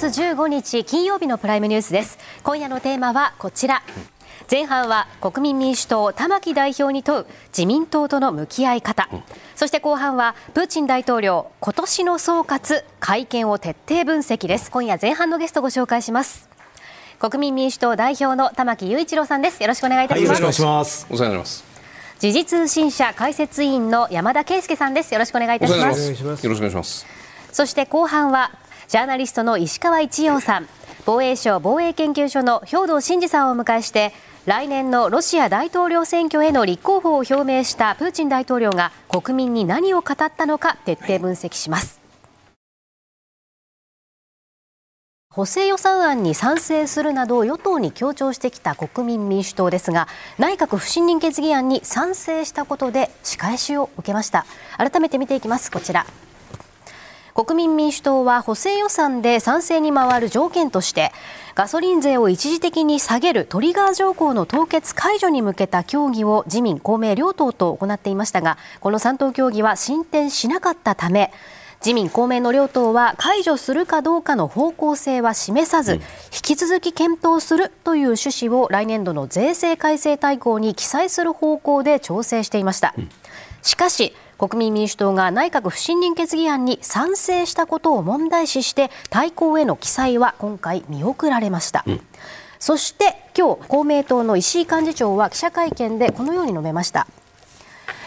12月15日金曜日のプライムニュースです。今夜のテーマはこちら。前半は国民民主党玉木代表に問う自民党との向き合い方、そして後半はプーチン大統領今年の総括会見を徹底分析です。今夜前半のゲストご紹介します。国民民主党代表の玉木雄一郎さんです。よろしくお願いいたします、はい、よろしくお願いします。お世話になります。時事通信社解説委員の山田圭介さんですよろしくお願いいたしますよろしくお願いしますそして後半はジャーナリストの石川一洋さん。防衛省防衛研究所の兵藤真二さんをお迎えして来年のロシア大統領選挙への立候補を表明したプーチン大統領が国民に何を語ったのか徹底分析します。補正予算案に賛成するなど与党に強調してきた国民民主党ですが内閣不信任決議案に賛成したことで仕返しを受けました。改めて見ていきます。こちら。国民民主党は補正予算で賛成に回る条件としてガソリン税を一時的に下げるトリガー条項の凍結解除に向けた協議を自民公明両党と行っていましたがこの3党協議は進展しなかったため自民公明の両党は解除するかどうかの方向性は示さず、引き続き検討するという趣旨を来年度の税制改正大綱に記載する方向で調整していました。しかし国民民主党が内閣不信任決議案に賛成したことを問題視して対抗への記載は今回見送られました。うん。そして今日公明党の石井幹事長は記者会見でこのように述べました。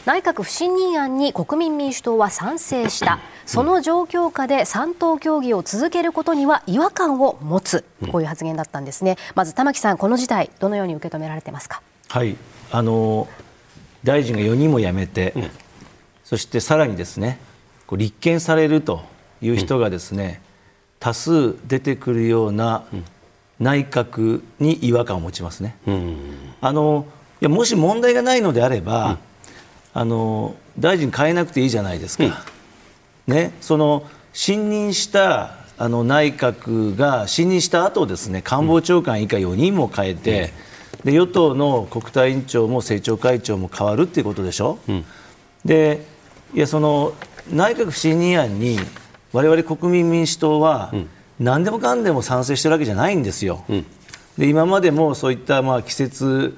内閣不信任案に国民民主党は賛成した。その状況下で3党協議を続けることには違和感を持つ。こういう発言だったんですね。まず玉木さんこの事態どのように受け止められてますか？はい。あの大臣が4人も辞めて、そしてさらにですね立件されるという人がですね、多数出てくるような内閣に違和感を持ちますね。あのいやもし問題がないのであれば、あの大臣変えなくていいじゃないですか。ね、その信任したあの内閣が信任した後ですね官房長官以下4人も変えて、で与党の国対委員長も政調会長も変わるっていうことでしょ。うん、でいやその内閣不信任案に我々国民民主党は、何でもかんでも賛成してるわけじゃないんですよ。うん、で今までもそういったまあ季節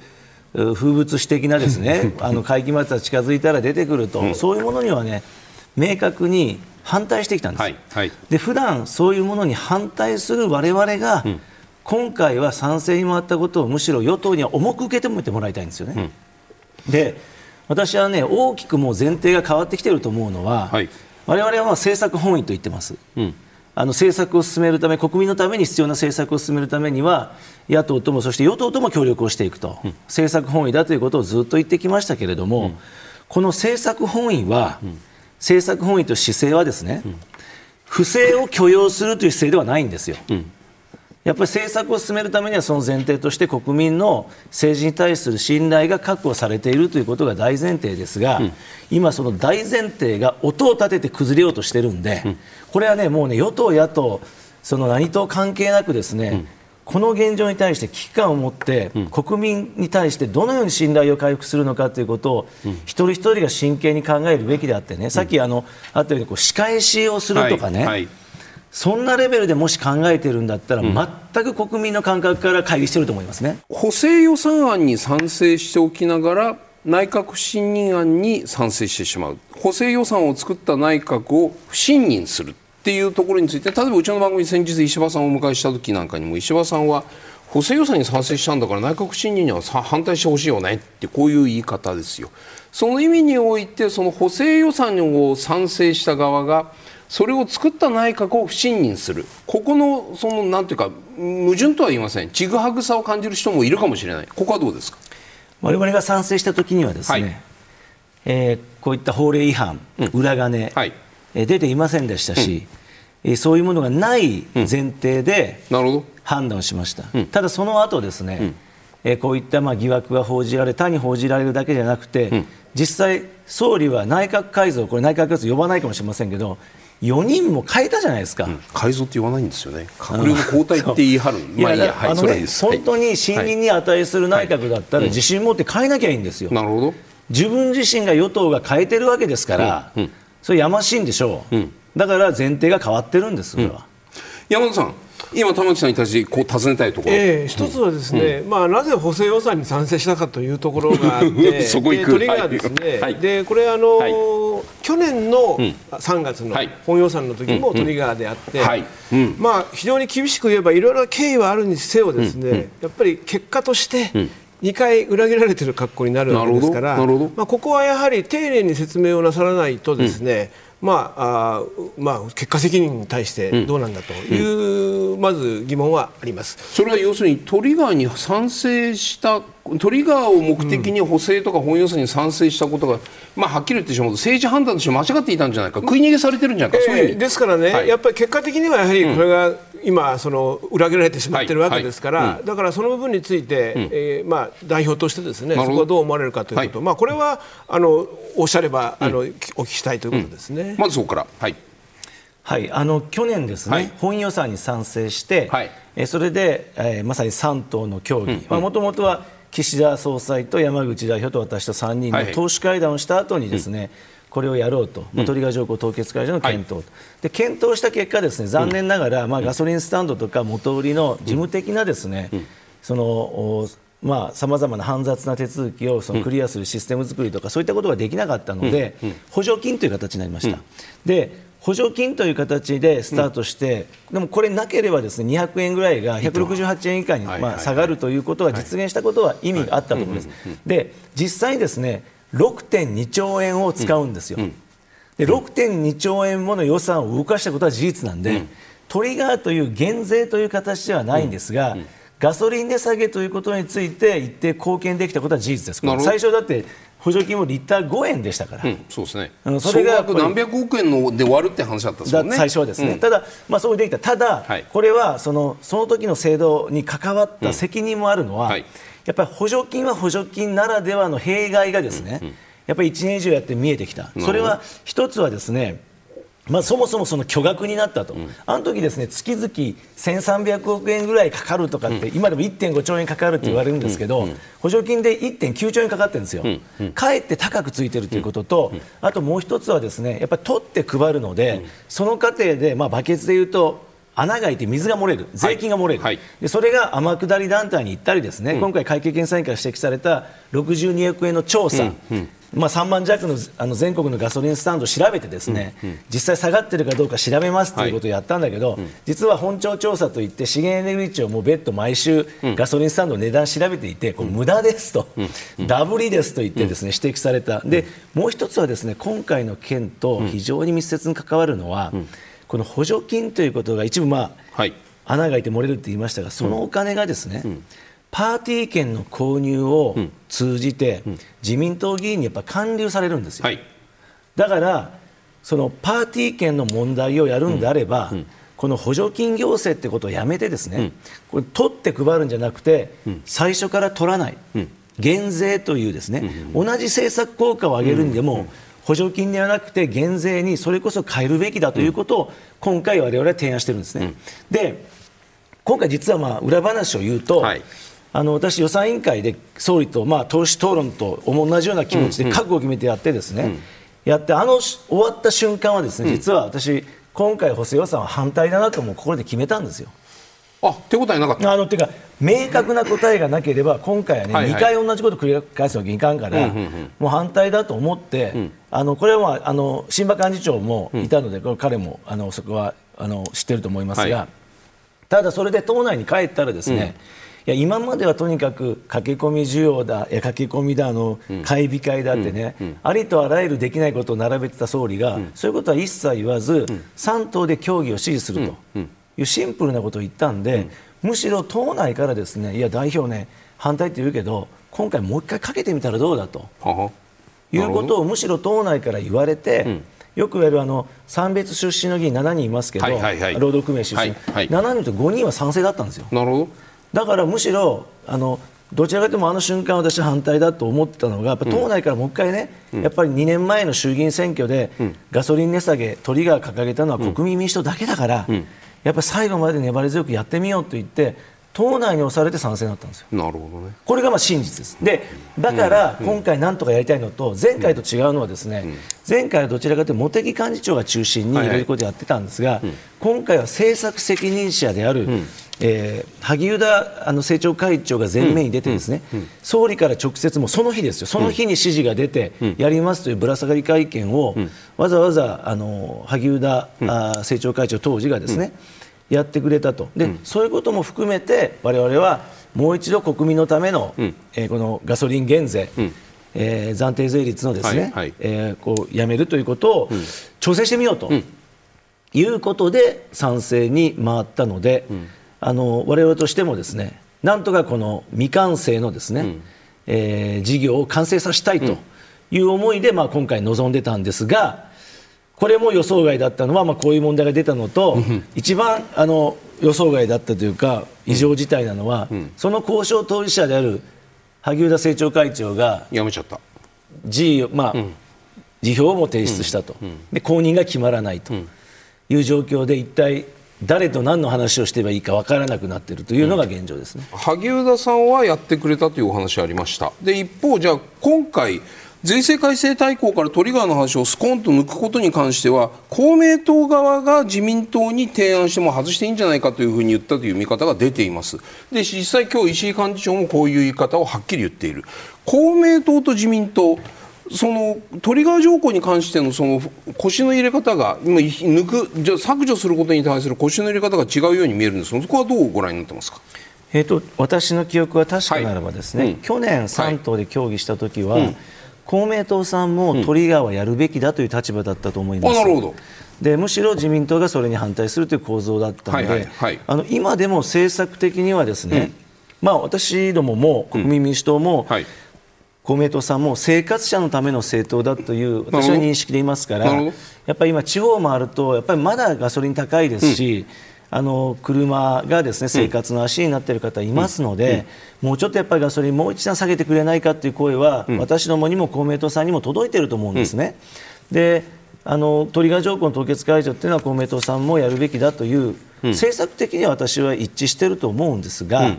風物詩的なですね あの会期末が近づいたら出てくると、うん、そういうものにはね明確に反対してきたんです、はいはい、で普段そういうものに反対する我々が、うん、今回は賛成に回ったことをむしろ与党には重く受け止めてもらいたいんですよね。で私はね大きくもう前提が変わってきていると思うのは、はい、我々はまあ政策本位と言ってます。うん。あの政策を進めるため、国民のために必要な政策を進めるためには、野党とも、そして与党とも協力をしていくと、うん、政策本位だということをずっと言ってきましたけれども、うん、この政策本位は、うん、政策本位と姿勢はですね、不正を許容するという姿勢ではないんですよ。やっぱり政策を進めるためにはその前提として国民の政治に対する信頼が確保されているということが大前提ですが、うん、今、その大前提が音を立てて崩れようとしてるんで、うん、これはねもうね与党、野党その何と関係なくですね、うん、この現状に対して危機感を持って、国民に対してどのように信頼を回復するのかということを、一人一人が真剣に考えるべきであってね、さっきあのあったようにこう仕返しをするとかね。はいはいそんなレベルでもし考えてるんだったら、全く国民の感覚から乖離してると思いますね。補正予算案に賛成しておきながら内閣不信任案に賛成してしまう。補正予算を作った内閣を不信任するっていうところについて例えばうちの番組先日石破さんをお迎えした時なんかにも石破さんは補正予算に賛成したんだから内閣不信任には反対してほしいよねってこういう言い方ですよ。その意味においてその補正予算を賛成した側がそれを作った内閣を不信任する。ここのそのなんていうか矛盾とは言いません。ちぐはぐさを感じる人もいるかもしれない。ここはどうですか？我々が賛成した時にはですね、はい、えー、こういった法令違反、うん、裏金、はい、えー、出ていませんでしたし、うん、えー、そういうものがない前提で判断をしました、うん、ただその後ですね、えー、こういったまあ疑惑が報じられ他に報じられるだけじゃなくて、実際総理は内閣改造これ内閣改造呼ばないかもしれませんけど4人も変えたじゃないですか、うん、改造って言わないんですよね、閣僚の交代って言い張る、まあいいや、はい、ね、本当に信任に値する内閣だったら、自信持って変えなきゃいいんですよ、なるほど。自分自身が与党が変えてるわけですから、うん。うん、それやましいんでしょう、うん、だから前提が変わってるんです、それは。山田さん今玉木さんに対してこう尋ねたいところ、ええ一つはですね、まあなぜ補正予算に賛成したかというところがあって、そこ行く。でトリガーですね。はい。でこれあの、はい。去年の3月のはい。本予算の時もトリガーであって、はい。うん。まあ非常に厳しく言えばいろいろな経緯はあるにせよですね、やっぱり結果として。2回裏切られてる格好になるわけですから、まあ、ここはやはり丁寧に説明をなさらないとですね、まああーまあ、結果責任に対してどうなんだという、まず疑問はあります。それは要するにトリガーに賛成したトリガーを目的に補正とか本予算に賛成したことが、まあ、はっきり言ってしまうと政治判断として間違っていたんじゃないか食い逃げされてるんじゃないか、そういう意ええ味。ですからね、はい。やっぱり結果的にはやはりこれが今、その裏切られてしまっているわけですから、はいはいだからその部分について、えーまあ、代表としてですねそこはどう思われるかということ、はまあ、これはあのおっしゃれば、あのお聞きしたいということですね。まずそこから、はい、はい、あの去年ですね、はい。本予算に賛成して、はい。えーそれで、えーまさに3党の協議、もともとは岸田総裁と山口代表と私と3人はいはい。の党首会談をした後にですね、これをやろうと、まあトリガー条項凍結解除の検討、で検討した結果、ですね残念ながら、まあ、ガソリンスタンドとか元売りの事務的なですね、そのおまあ、さまざまな煩雑な手続きをそのクリアするシステム作りとか、そういったことができなかったので、補助金という形になりました。で補助金という形でスタートして、でもこれなければですね200円ぐらいが168円以下にまあ下がるということが実現したことは意味があったと思うんです。で実際にですね6.2兆円を使うんですよ。で6.2兆円もの予算を動かしたことは事実なんで、トリガーという減税という形ではないんですが、ガソリン値下げということについて一定貢献できたことは事実です。最初だって補助金もリッター5円でしたから。うんそうですね。そ総れが何百億円ので終わるって話だったんですねだ最初はですね、うん。ただ、まあ、そうできた、ただ、はい。これはそのその時の制度に関わった責任もあるのは、はい。やっぱり補助金は補助金ならではの弊害がですね、やっぱり1年以上やって見えてきた、それは一つはですね、まあ、そもそもその巨額になったと、あの時ですね月々1300億円ぐらいかかるとかって、今でも1.5兆円かかるって言われるんですけど、補助金で1.9兆円かかってるんですよ、かえって高くついてるということと、あともう一つはですねやっぱり取って配るので、その過程で、まあ、バケツでいうと、穴が開いて水が漏れる、税金が漏れる、はい。でそれが天下り団体に行ったり、ですね、今回、会計検査院から指摘された62億円の調査、まあ、3万弱のあの全国のガソリンスタンドを調べて、ですね、実際下がってるかどうか調べますということをやったんだけど、実は本庁調査といって、資源エネルギー庁も別途毎週、ガソリンスタンドの値段調べていて、これ無駄ですと、ダブりですと言ってですね、指摘された、でもう一つはですね今回の件と非常に密接に関わるのは、この補助金ということが一部、まあ、はい。穴が開いて漏れるって言いましたが、そのお金がですね、パーティー券の購入を通じて、自民党議員にやっぱ還流されるんですよ。はい。だから、そのパーティー券の問題をやるんであれば、この補助金行政ってことをやめて、ですね、これ取って配るんじゃなくて、最初から取らない、減税というですね、同じ政策効果を上げるにでも、補助金ではなくて減税にそれこそ変えるべきだということを今回、我々は提案してるんですね。で今回、実はまあ裏話を言うと、はい。あの私、予算委員会で総理と、まあ、党首討論と同じような気持ちで覚悟を決めてやって、ですね、やってあのし終わった瞬間は、ですね、実は私、今回、補正予算は反対だなともう心で決めたんですよ。あ手応えなかった。あのてか明確な答えがなければ今回はね、はいはい。2回同じこと繰り返すわけにいかんから、もう反対だと思って、あのこれは、まあ、あの新馬幹事長もいたので、これ彼もあのそこはあの知ってると思いますが、はい。ただそれで党内に帰ったらですね、いや今まではとにかく駆け込み需要だ、いや駆け込みだ、あの買い控えだってね、ありとあらゆるできないことを並べてた総理が、そういうことは一切言わず、3党で協議を支持すると。いうシンプルなことを言ったんで、むしろ党内からですね、いや代表ね、反対って言うけど、今回もう一回かけてみたらどうだと。ははいうことをむしろ党内から言われて、よく言われるあの参別出身の議員7人いますけど、はいはいはい。労働組合出身、はいはい。7人と5人は賛成だったんですよ。なるほど。だからむしろあのどちらかというとあの瞬間私は反対だと思ってたのがやっぱ党内からもう一回ね、やっぱり2年前の衆議院選挙で、ガソリン値下げトリガー掲げたのは国民民主党だけだから、やっぱり最後まで粘り強くやってみようと言って党内に押されて賛成になったんですよ。なるほどね。これがまあ真実です。で、だから今回なんとかやりたいのと、前回と違うのはですね、前回はどちらかというと茂木幹事長が中心にいろいろことやってたんですが、今回は政策責任者である、えー萩生田あの政調会長が前面に出てですね、総理から直接もうその日ですよ、その日に指示が出てやりますというぶら下がり会見を、わざわざあの萩生田、あ政調会長当時がですね、やってくれたと。で、そういうことも含めて我々はもう一度国民のための、えーこのガソリン減税、えー暫定税率のですね、はいはい。えーこうやめるということを調整してみようと。いうことで賛成に回ったので、あの我々としてもですねなんとかこの未完成のですね、えー事業を完成させたいという思いで、まあ、今回臨んでたんですがこれも予想外だったのは、まあ、こういう問題が出たのと、一番あの予想外だったというか異常事態なのは、その交渉当事者である萩生田政調会長がやめちゃった。辞まあ辞表も提出したと、で後任が決まらないと。いう状況で一体誰と何の話をしていればいいか分からなくなっているというのが現状ですね。萩生田さんはやってくれたというお話ありました。で一方じゃあ今回税制改正大綱からトリガーの話をスコンと抜くことに関しては公明党側が自民党に提案しても外していいんじゃないかというふうに言ったという見方が出ています。で実際今日石井幹事長もこういう言い方をはっきり言っている。公明党と自民党そのトリガー条項に関してのその腰の入れ方が今抜くじゃあ削除することに対する腰の入れ方が違うように見えるんです。がそこはどうご覧になってますか？えー、と私の記憶は確かならばですね、はいうん。去年、3党で協議したときは、公明党さんもトリガーはやるべきだという立場だったと思います。あなるほど。でむしろ自民党がそれに反対するという構造だったので、はいはいはい。あの今でも政策的にはですね、まあ、私どもも国民民主党も、はい。公明党さんも生活者のための政党だという私は認識でいますから、やっぱり今、地方を回ると、やっぱりまだガソリン高いですし、あの車がですね生活の足になっている方いますので、もうちょっとやっぱりガソリンもう一段下げてくれないかという声は、私どもにも公明党さんにも届いていると思うんですね。であのトリガー条項の凍結解除というのは公明党さんもやるべきだという、政策的には私は一致していると思うんですが、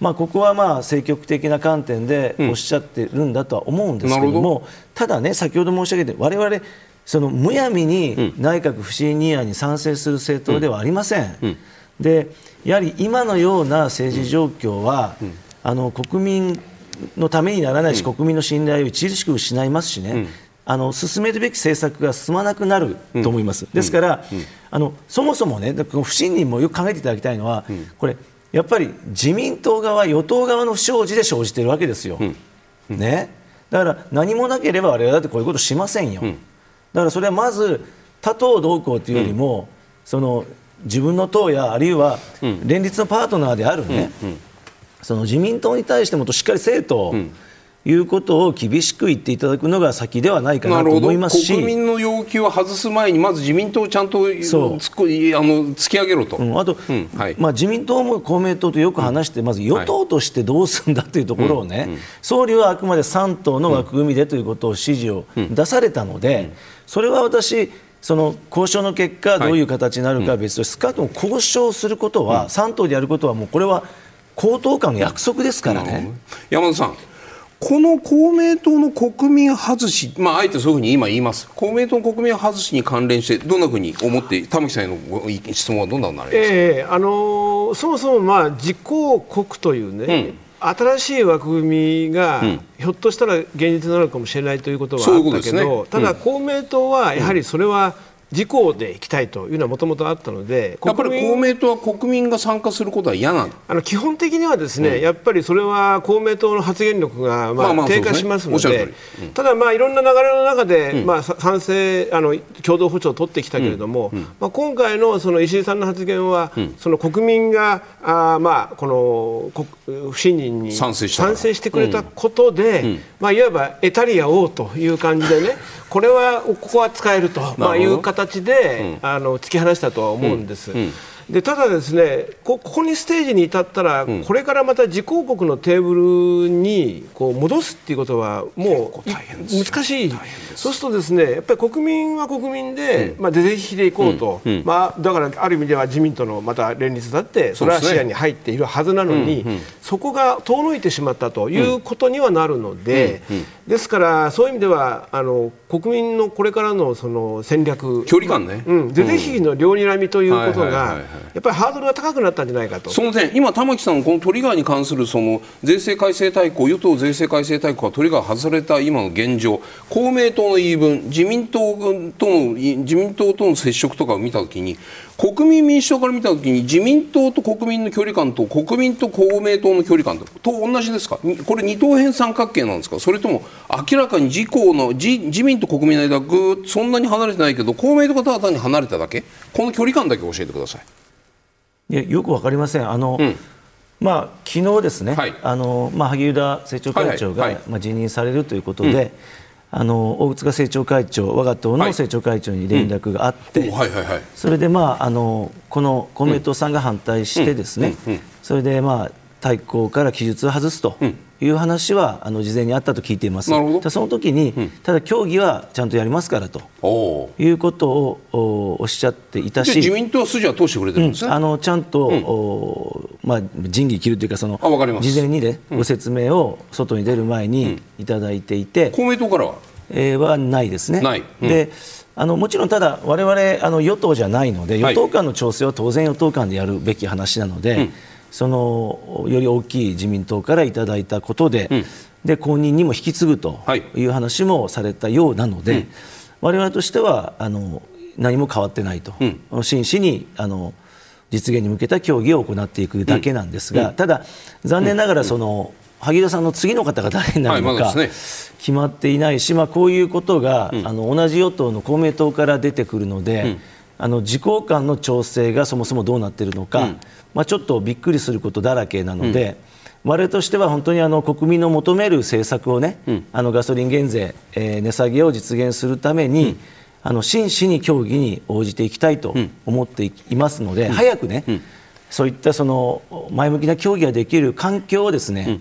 まあ、ここはまあ政局的な観点でおっしゃってるんだとは思うんですけれども、ただね、先ほど申し上げて、我々そのむやみに内閣不信任案に賛成する政党ではありません。でやはり今のような政治状況は、あの国民のためにならないし、国民の信頼を著しく失いますしね、あの進めるべき政策が進まなくなると思います。ですから、あのそもそもね、不信任もよく考えていただきたいのは、これやっぱり自民党側、与党側の不祥事で生じているわけですよ。ね、だから何もなければ我々だってこういうことしませんよ。だからそれはまず他党どうこうというよりも、その自分の党やあるいは連立のパートナーであるね、その自民党に対してもしっかりせえということを厳しく言っていただくのが先ではないかなと思いますし。国民の要求を外す前にまず自民党をちゃんとそう。つっこいあの突き上げろと、うん。あと、うん。はい。まあ、自民党も公明党とよく話して、まず与党としてどうするんだというところをね、総理はあくまで3党の枠組みでということを指示を出されたので、それは私、その交渉の結果、どういう形になるかは別として、少なくとも交渉することは、3党でやることは、もうこれは公党間の約束ですからね。山田さんこの公明党の国民外し、まあ、あえてそういうふうに今言います。公明党の国民外しに関連してどんなふうに思って玉木さんへのご質問はどんなのになりますか、ええあのーそもそもまあ実行国というね、新しい枠組みが、ひょっとしたら現実なのかもしれないということはあったけど、とですね。ただ公明党はやはりそれは自公でいきたいというのはもともとあったので、やっぱり公明党は国民が参加することは嫌なのあの基本的にはですね、やっぱりそれは公明党の発言力がままあまああ低下しますのでそうですねおっしゃる、ただまあいろんな流れの中でまあさ賛成あの共同歩調を取ってきたけれども、まあ今回のその石井さんの発言はその国民があーまあこの国不信任に賛成してくれたことで、まあいわばエタリア王という感じでね、これはここは使えるとまあいう形であの突き放したとは思うんです。でただですねこここにステージに至ったら、これからまた自公国のテーブルにこう戻すっていうことはもう難しい。そうするとですねやっぱり国民は国民で、まあ、出てきでいこうと、まあ、だからある意味では自民党のまた連立だってそれは視野に入っているはずなのにそ,、こが遠のいてしまったということにはなるので、ですからそういう意味ではあの国民のこれからのその戦略。距離感ね。うん、出てきの両睨みということがやっぱりハードルが高くなったんじゃないかと。その点、今、玉木さん、このトリガーに関するその税制改正大綱、与党税制改正大綱がトリガー外された今の現状、公明党の言い分、自民党との自民党との接触とかを見たときに、国民民主党から見たときに、自民党と国民の距離感と国民と公明党の距離感とと同じですか、にこれ、二等辺三角形なんですか、それとも明らかに自公の自自民と国民の間、ぐそんなに離れてないけど、公明党がただ単に離れただけ、この距離感だけ教えてください。いやよくわかりません。あの、ん。まあ昨日ですね、はい。あのまあ萩生田政調会長が、はいはいはい。まあ辞任されるということで、あの大塚政調会長、我が党のはい。政調会長に連絡があって、それでまああのこの公明党さんが反対してですね、それでまあ対抗から記述を外すという話はあの事前にあったと聞いています。なるほど。ただその時に、ただ協議はちゃんとやりますからと。いうことをおおっしゃっていたし。で自民党は筋は通してくれてるんですね。あのちゃんと、おまあ、仁義切るというかその事前に、ねご説明を外に出る前にいただいていて、公明党からは？えーはないですね。であのもちろんただ我々あの与党じゃないのではい。与党間の調整は当然与党間でやるべき話なので、そのより大きい自民党からいただいたことで,、で後任にも引き継ぐとはい。いう話もされたようなので、我々としてはあの何も変わってないと、真摯にあの実現に向けた協議を行っていくだけなんですが、ただ残念ながらその、萩生田さんの次の方が誰になるのか、決まっていないし、まあ、こういうことが、あの同じ与党の公明党から出てくるので、あの自公間の調整がそもそもどうなっているのか、まあ、ちょっとびっくりすることだらけなので、我々としては本当にあの国民の求める政策をね、あのガソリン減税、えー値下げを実現するために、あの真摯に協議に応じていきたいと思っていますので、早くね、そういったその前向きな協議ができる環境をですね、えー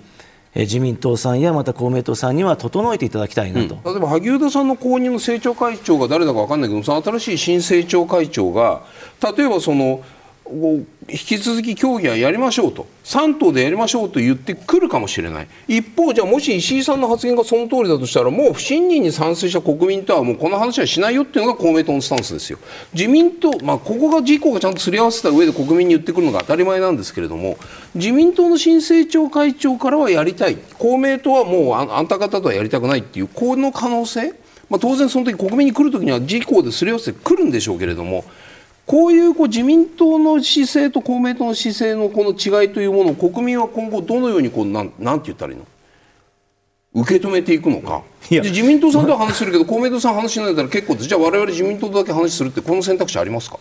自民党さんやまた公明党さんには整えていただきたいなと。例えば萩生田さんの後任の政調会長が誰だか分かんないけどその新しい新政調会長が例えばその引き続き協議はやりましょうと。3党でやりましょうと言ってくるかもしれない。一方じゃあもし石井さんの発言がその通りだとしたらもう不信任に賛成した国民とはもうこの話はしないよっていうのが公明党のスタンスですよ。自民党、まあ、ここが自公がちゃんとすり合わせた上で国民に言ってくるのが当たり前なんですけれども自民党の新政調会長からはやりたい。公明党はもうああんた方とはやりたくないっていうこの可能性？まあ、当然その時国民に来る時には自公ですり合わせてくるんでしょうけれどもこういうこう自民党の姿勢と公明党の姿勢のこの違いというものを国民は今後どのようにこうなんなんて言ったらいいの？受け止めていくのか。自民党さんとは話するけど公明党さん話しないんだったら結構じゃあ我々自民党とだけ話するってこの選択肢ありますか？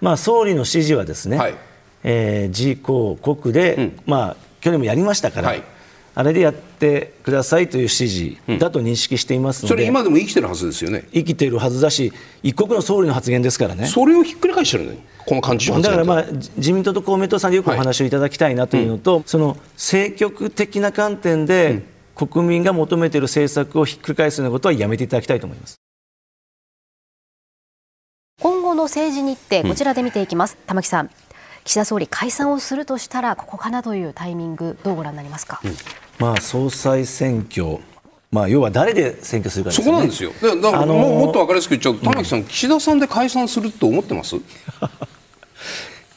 まあ、総理の指示はですね、はい。えー自公国で、まあ、去年もやりましたから、はいあれでやってくださいという指示だと認識していますので、それ今でも生きてるはずですよね。生きているはずだし、一国の総理の発言ですからね。それをひっくり返してるのにこの幹事長発言だから、まあ、じ自民党と公明党さんでよくお話をいただきたいなというのと、その政局的な観点で、国民が求めている政策をひっくり返すようなことはやめていただきたいと思います。今後の政治日程こちらで見ていきます、玉木さん。岸田総理解散をするとしたらここかなというタイミングどうご覧になりますか、まあ、総裁選挙、まあ、要は誰で選挙するかですよね。そこなんですよ。だからあのーもうもっと分かりやすく言っちゃうと玉木さん、岸田さんで解散すると思ってます？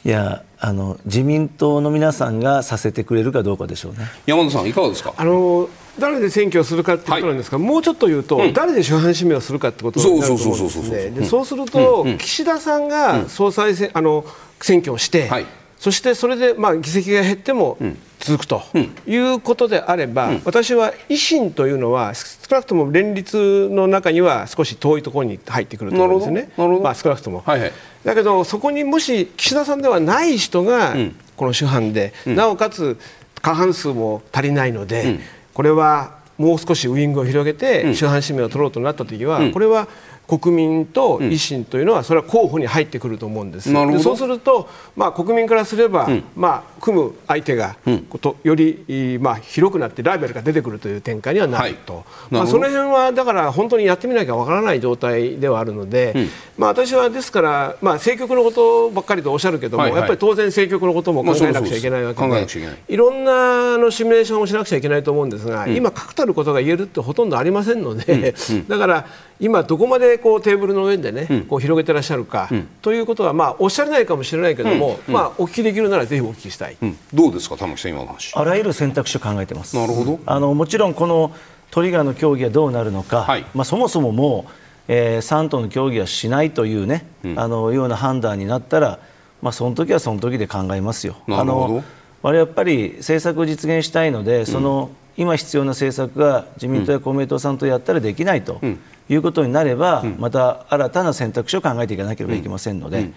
いやあの自民党の皆さんがさせてくれるかどうかでしょうね。山田さんいかがですか？あの誰で選挙をするかってことなんですが、もうちょっと言うと、誰で主犯指名をするかってことになると思うんですね。でそうすると、岸田さんが総裁選、あの選挙をして、はいそしてそれでまあ議席が減っても続くということであれば、私は維新というのは少なくとも連立の中には少し遠いところに入ってくると思うんですよね。まあ少なくとも。はいはい。だけどそこにもし岸田さんではない人がこの主犯で、なおかつ過半数も足りないので、これはもう少しウイングを広げて主犯指名を取ろうとなった時は、これは国民と維新というのは、それは候補に入ってくると思うんです。でそうすると、まあ、国民からすれば、うん、まあ、組む相手が、うん、とより、まあ、広くなってライバルが出てくるという展開にはなると、はい、まあ、その辺はだから本当にやってみなきゃわからない状態ではあるので、うん、まあ、私はですから、まあ、政局のことばっかりとおっしゃるけども、はいはい、やっぱり当然政局のことも考えなくちゃいけないわけで、まあ、いろんなのシミュレーションをしなくちゃいけないと思うんですが、今、確たることが言えるってほとんどありませんので、だから今どこまでこうテーブルの上でね、こう広げてらっしゃるか、ということはまあおっしゃれないかもしれないけども、まあお聞きできるならぜひお聞きしたい。どうですか玉木さん今の話。あらゆる選択肢を考えてます。なるほど。あのもちろんこのトリガーの協議がどうなるのか、はい、まあそもそももう、えー、3党の協議はしないというね、うん、あのような判断になったら、まあその時はその時で考えますよ。なるほど。我々やっぱり政策を実現したいので、その、今必要な政策が自民党や公明党さんとやったらできないと。うんいうことになれば、また新たな選択肢を考えていかなければいけませんので、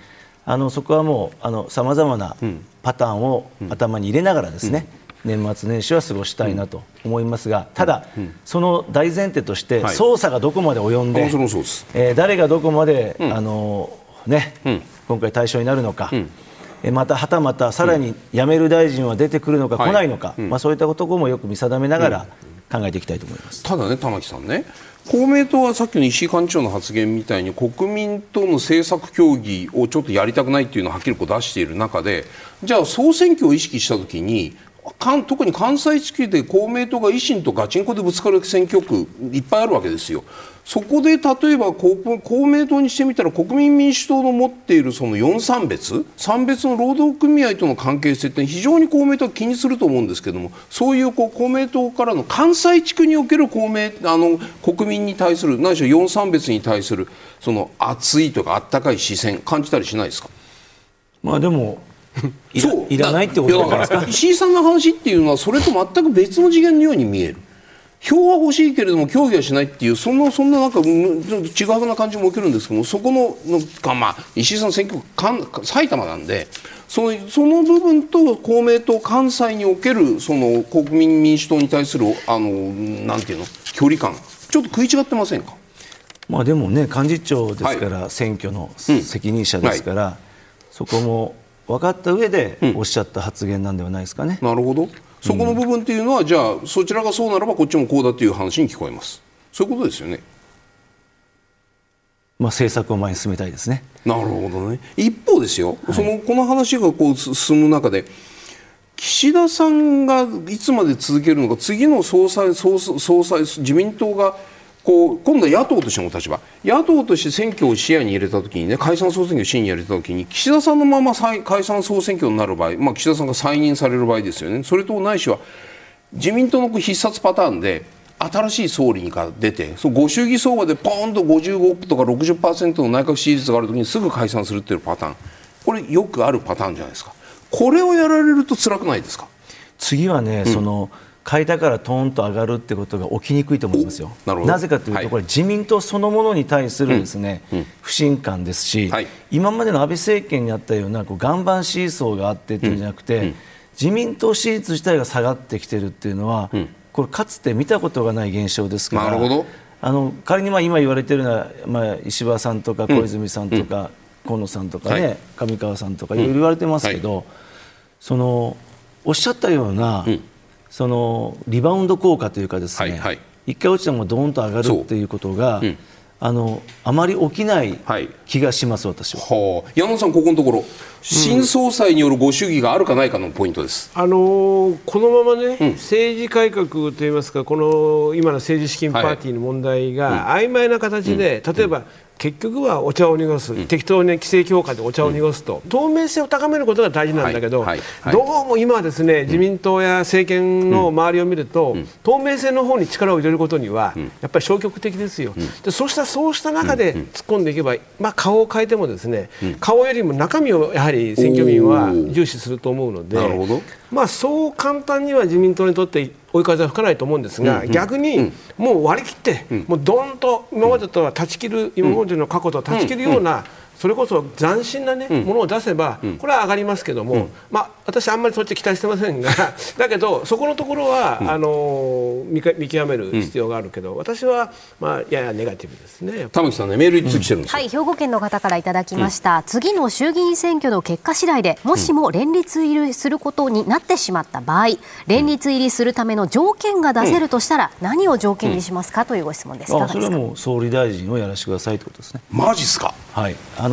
あのそこはもうさまざまなパターンを頭に入れながらですね、年末年始は過ごしたいなと思いますが、ただ、その大前提として、捜査がどこまで及んで、えー、誰がどこまで、あのね今回対象になるのか。またはたまたさらに辞める大臣は出てくるのか、来ないのか、まあ、そういったこともよく見定めながら考えていきたいと思います。ただね、玉木さんね、公明党はさっきの石井幹事長の発言みたいに国民との政策協議をちょっとやりたくないっていうのをはっきりこう出している中でじゃあ総選挙を意識したときに特に関西地区で公明党が維新とガチンコでぶつかる選挙区いっぱいあるわけですよ。そこで例えば公明党にしてみたら国民民主党の持っているその4三別？三別の労働組合との関係性って非常に公明党は気にすると思うんですけどもそういうこう公明党からの関西地区における公明あの国民に対する何しろ4三別に対するその熱いとかあったかい視線感じたりしないですか？まあでもそう。いらないってことだから石井さんの話っていうのはそれと全く別の次元のように見える。票は欲しいけれども協議はしないっていうそんなそんななんかちぐはぐな感じも受けるんですけどもそこののか、まあ、石井さん選挙区埼玉なんでそのその部分と公明党関西におけるその国民民主党に対するあのなんていうの距離感ちょっと食い違ってませんか？まあでもね幹事長ですから、はい、選挙の責任者ですから、うんはい、そこも分かった上でおっしゃった発言なんではないですかね。うん、なるほどそこの部分っていうのは、うん、じゃあそちらがそうならばこっちもこうだという話に聞こえますそういうことですよね。まあ、政策を前に進めたいですね。なるほどね。一方ですよ、はい、そのこの話がこう進む中で、岸田さんがいつまで続けるのか、次の総裁、総総裁自民党がこう今度は野党としての立場。野党として選挙を視野に入れたときにね解散総選挙を視野に入れたときに岸田さんのまま解散総選挙になる場合、まあ、岸田さんが再任される場合ですよね。それとないしは自民党の必殺パターンで新しい総理が出てそのご祝儀相場でポーンと55とか60%の内閣支持率があるときにすぐ解散するっていうパターン。これよくあるパターンじゃないですか。これをやられると辛くないですか？次はね、うん、その買いたからトーンと上がるってことが起きにくいと思いますよ。なぜかというと、はい、これ自民党そのものに対するですね、うんうん、不信感ですし、はい、今までの安倍政権にあったようなこう岩盤シーソーがあってっていうんじゃなくて、うん、自民党支持率自体が下がってきてるっていうのは、これかつて見たことがない現象ですから。あの仮にまあ今言われているのは、まあ、石破さんとか小泉さんとか、河野さんとかね、はい、上川さんとかいろいろ言われてますけど、そのおっしゃったような、そのリバウンド効果というかですね、はいはい、一回落ちてもどーんと上がるっていうことが、う。ん、あのあまり起きない気がします、はい、私は。はあ、山野さん、ここのところ、新総裁によるご主義があるかないかのポイントです、あのー、このままね、うん、政治改革といいますか、この今の政治資金パーティーの問題が曖昧な形で、例えば、結局はお茶を濁す、うん、適当に規制強化でお茶を濁すと、うん、透明性を高めることが大事なんだけど、はい。はい、どうも今はですね、自民党や政権の周りを見ると、透明性の方に力を入れることには、やっぱり消極的ですよ、でそうしたそうした中で突っ込んでいけば、まあ、顔を変えてもですね、顔よりも中身をやはり選挙民は重視すると思うので。まあ、そう簡単には自民党にとって追い風は吹かないと思うんですが、うんうん、逆にもう割り切って、うん、もうどんと今までとは断ち切る、今までの過去とは断ち切るような、それこそ斬新な、ねものを出せば、これは上がりますけども、まあ、私、あんまりそっち期待してませんが だけど、そこのところは、あの見見極める必要があるけど、私は、まあ、ややネガティブですね。玉木さんねメール一通来てるんですよ、はい、兵庫県の方からいただきました、次の衆議院選挙の結果次第でもしも連立入りすることになってしまった場合、連立入りするための条件が出せるとしたら、何を条件にしますかというご質問です。いかあそれはもう総理大臣をやらせてくださいということですね。マジっすか？はい、あの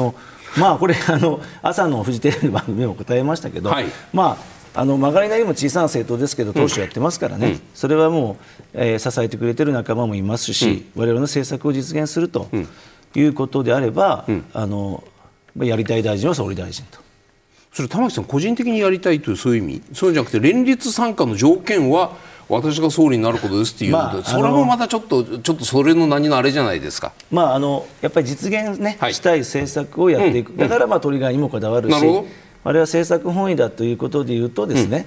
まあこれあの朝のフジテレビの番組でも答えましたけど、はい。まああの曲がりなりも小さな政党ですけど党首やってますからね、それはもう、えー支えてくれてる仲間もいますし、我々の政策を実現するということであれば、あのまあやりたい大臣は総理大臣と。それ玉木さん個人的にやりたいというそういう意味。そうじゃなくて連立参加の条件は私が総理になることですっていうので、まあそれもまたちょっとちょっとそれの何のあれじゃないですか。まあ、あのやっぱり実現、ねはい。したい政策をやっていく、だからまあトリガーにもこだわるし、なるほど。あれは政策本位だということでいうとですね、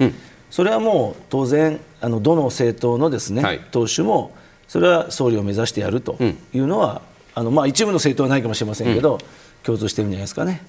それはもう当然あのどの政党のですね、はい。党首もそれは総理を目指してやるというのは、あのまあ、一部の政党はないかもしれませんけど、共通してるんじゃないですかね。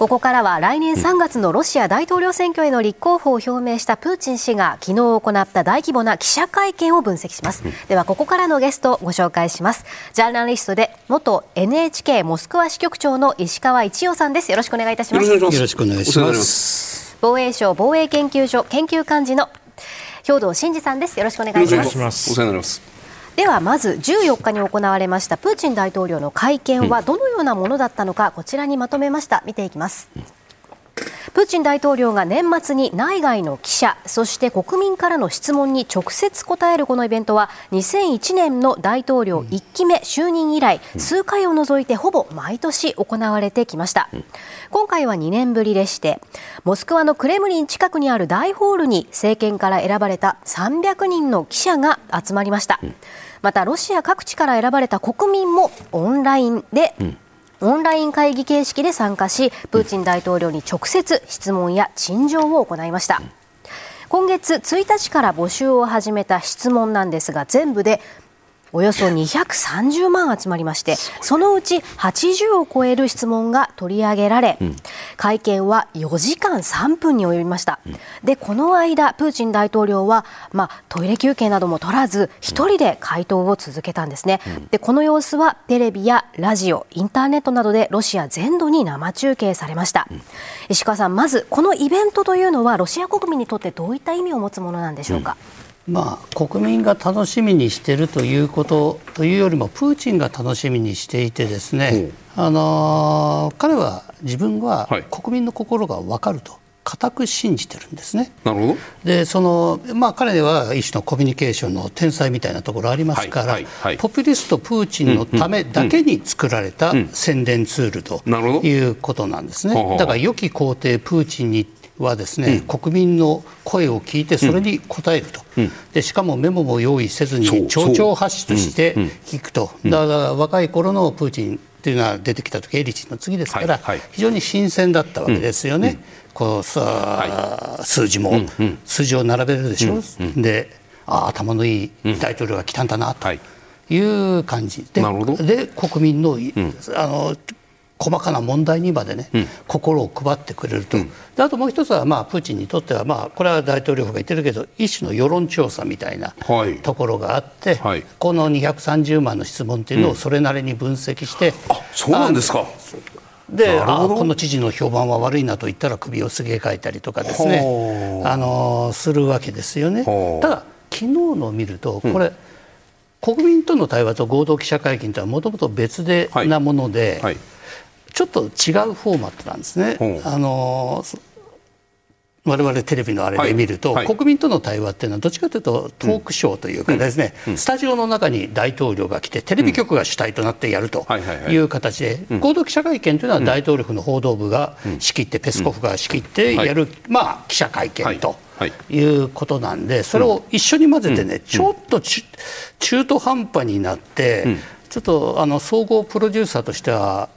ここからは来年3月のロシア大統領選挙への立候補を表明したプーチン氏が昨日行った大規模な記者会見を分析します。ではここからのゲストをご紹介します。ジャーナリストで元 NHK モスクワ支局長の石川一洋さんです。よろしくお願いいたします。よろしくお願いします防衛省防衛研究所研究幹事の兵藤真二さんです。よろしくお願いします。お世話になりますではまず14日に行われましたプーチン大統領の会見はどのようなものだったのかこちらにまとめました。見ていきますプーチン大統領が年末に内外の記者そして国民からの質問に直接答えるこのイベントは2001年の大統領1期目就任以来数回を除いてほぼ毎年行われてきました。今回は2年ぶりでしてモスクワのクレムリン近くにある大ホールに政権から選ばれた300人の記者が集まりました。またロシア各地から選ばれた国民もオンラインで、オンライン会議形式で参加しプーチン大統領に直接質問や陳情を行いました。今月1日から募集を始めた質問なんですが全部でおよそ230万集まりましてそのうち80を超える質問が取り上げられ、会見は4時間3分に及びました、でこの間プーチン大統領は、まあ、トイレ休憩なども取らず一人で回答を続けたんですね、でこの様子はテレビやラジオインターネットなどでロシア全土に生中継されました、石川さんまずこのイベントというのはロシア国民にとってどういった意味を持つものなんでしょうか、まあ、国民が楽しみにしているということというよりもプーチンが楽しみにしていてですね、あのー彼は自分ははい。国民の心が分かると固く信じてるんですね。なるほど。でそのまあ、彼は一種のコミュニケーションの天才みたいなところありますから、はいはいはい。ポピュリストプーチンのためだけに作られた宣伝ツールということなんですね。だから良き皇帝プーチンにはですね、国民の声を聞いてそれに応えると、でしかもメモも用意せずに丁々発止として聞くと、だから若い頃のプーチンっていうのは出てきた時エリチンの次ですから、はいはい。非常に新鮮だったわけですよね。こうさ、数字も、数字を並べるでしょ、であ頭のいい大統領が来たんだなとはい。いう感じ。で,、で国民の,、あの細かな問題にまでね、心を配ってくれると、であともう一つは、まあ、プーチンにとっては、まあ、これは大統領府が言ってるけど一種の世論調査みたいなはい。ところがあって、はい。この230万の質問っていうのをそれなりに分析して、あそうなんですか。であこの知事の評判は悪いなと言ったら首をすげ替えたりとかですね。あのするわけですよね。ただ昨日のを見るとこれ、国民との対話と合同記者会見とはもともと別ではい。なもので、はいちょっと違うフォーマットなんですね。あの我々テレビのあれで見ると、はい。はい国民との対話っていうのはどっちかというとトークショーというかですね、スタジオの中に大統領が来てテレビ局が主体となってやるとはいはいはい。いう形で合同記者会見というのは大統領府の報道部が仕切ってペスコフが仕切ってやる、まあ、記者会見とはい。い。うことなんでそれを一緒に混ぜてねちょっとち中途半端になってちょっとあの総合プロデューサーとしては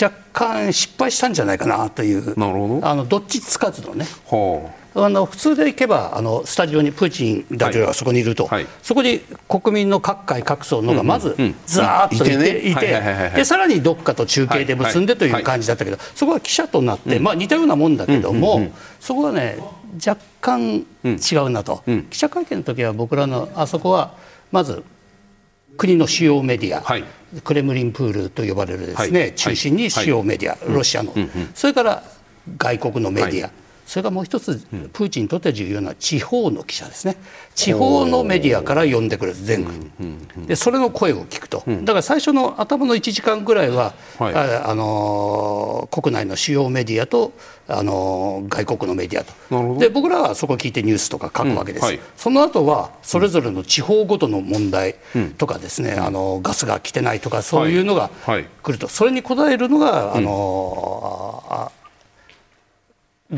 若干失敗したんじゃないかなというなるほど。あのどっちつかずのね。はあの普通でいけばあのスタジオにプーチン大統領がそこにいると、はい。そこに国民の各界各層のがまずうん。ざーっといて,、でさらにどっかと中継で結んでという感じだったけど、そこは記者となって、まあ、似たようなもんだけども、そこはね若干違うなと、記者会見の時は僕らのあそこはまず国の主要メディア、はい。クレムリンプールと呼ばれるですね、はい。中心に主要メディア、ロシアの、それから外国のメディア、それからもう一つ、プーチンにとって重要な地方の記者ですね、地方のメディアから呼んでくる全国、でそれの声を聞くと、だから最初の頭の1時間ぐらいは、はい。ああのー国内の主要メディアと、あのー外国のメディアと、で僕らはそこ聞いてニュースとか書くわけです。うんはい。その後はそれぞれの地方ごとの問題とかですね、あのガスが来てないとかそういうのがはい。はい。来ると、それに答えるのが、あのあ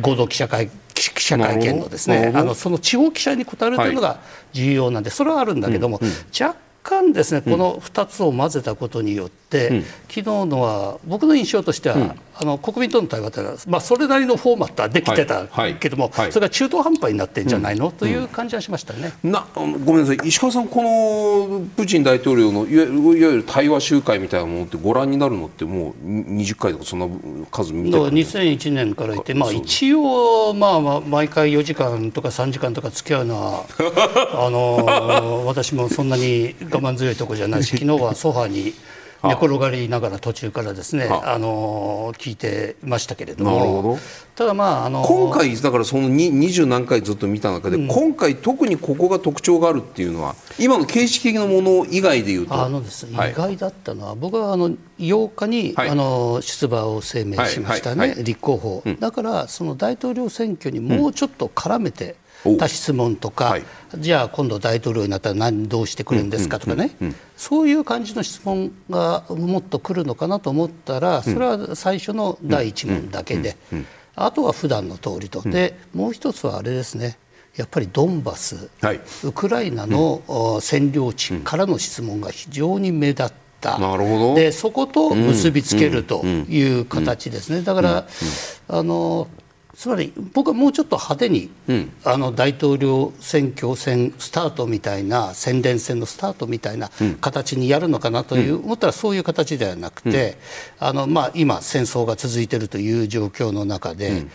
合同記者会記記者会見のですねあのその地方記者に答えるというのが重要なんで、それはあるんだけども、若干ですねこの2つを混ぜたことによって、昨日のは僕の印象としては、あの国民との対話というのは、まあ、それなりのフォーマットはできてたはい。はいけども、はい。それが中途半端になってんじゃないの、という感じはしましたね。なごめんなさい。石川さんこのプーチン大統領のいわゆるいわゆる対話集会みたいなものってご覧になるのってもうに20回とかそんな数見てる2001年か？らいて、まあ、一応、まあ、まあ毎回4時間とか3時間とか付き合うのはあのー 私もそんなに我慢強いところじゃないし 昨日はソファに寝転がりながら途中からですね、はあのー聞いてましたけれども。ただまああのー今回だからそのに20何回ずっと見た中で、今回特にここが特徴があるっていうのは今の形式的なもの以外でいうと？あのですね、はい。意外だったのは僕はあの8日に、はい。あの出馬を声明しましたね、はい。立候補、だからその大統領選挙にもうちょっと絡めておた質問とか、はい。じゃあ今度大統領になったら何どうしてくるんですかとかね、そういう感じの質問がもっと来るのかなと思ったらそれは最初の第一問だけで、あとは普段の通りと、でもう一つはあれですね。やっぱりドンバス、はい。ウクライナの、お占領地からの質問が非常に目立った、なるほど。でそこと結びつけるという形ですね、だから、あのつまり僕はもうちょっと派手に、あの大統領選挙戦スタートみたいな宣伝戦のスタートみたいな形にやるのかなという、思ったらそういう形ではなくて、あのまあ、今、戦争が続いているという状況の中で、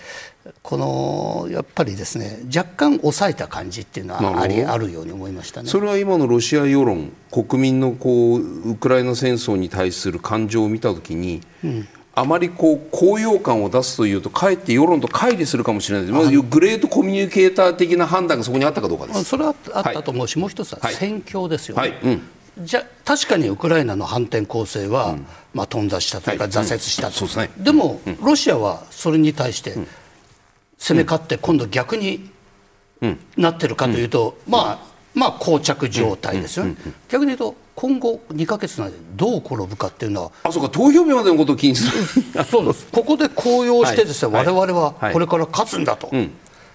このやっぱりですね若干抑えた感じっていうのはありあるように思いましたね。それは今のロシア世論国民のこうウクライナ戦争に対する感情を見たときに、あまりこう高揚感を出すというとかえって世論と乖離するかもしれない、まあ、グレートコミュニケーター的な判断がそこにあったかどうかです。それはあったと思うし、もう一つははい。戦況ですよね。はい。うん。じゃ確かにウクライナの反転攻勢は、まあ、頓挫したというか、はい。挫折したう。ですね。でも、ロシアはそれに対して攻め勝って、今度逆になってるかというと、まあ、まあ、膠着状態ですよね、逆に言うと、今後2か月の間でどう転ぶかっていうのは、あそうか投票日までのことを気にする。そうです。ここで高揚してですね、はい。我々ははい。これから勝つんだと、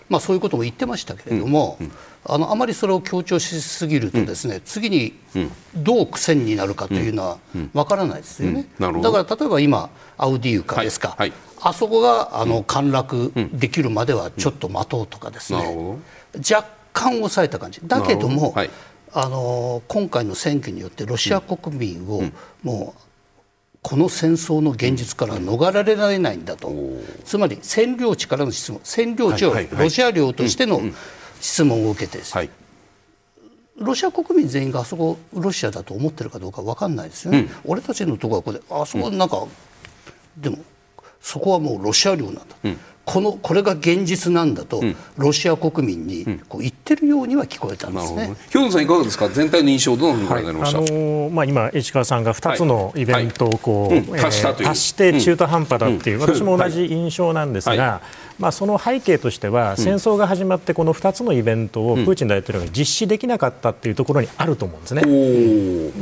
まあ、そういうことも言ってましたけれども、あのあまりそれを強調しすぎるとですね、次にどう苦戦になるかというのはわからないですよね、だから例えば今アウディウカですか、はい。はい。あそこがあの陥落できるまではちょっと待とうとかですね、若干抑えた感じ。だけどもど。はいあの今回の選挙によってロシア国民をもうこの戦争の現実から逃れられないんだと、つまり占領地からの質問占領地をロシア領としての質問を受けてロシア国民全員があそこロシアだと思ってるかどうか分かんないですよね、俺たちのところはここであそこなんか、でもそこはもうロシア領なんだ、このこれが現実なんだと、ロシア国民にこう言ってるようには聞こえたんですね。なるほどね。兵藤さんいかがですか？全体の印象どのようにご覧になりました、あのーまあ、今、市川さんが2つのイベントをこう、はい。うん。えー足したという足して中途半端だっていう、うん。私も同じ印象なんですが、はまあ、その背景としては、戦争が始まって、この2つのイベントをプーチン大統領が実施できなかったっていうところにあると思うんですね。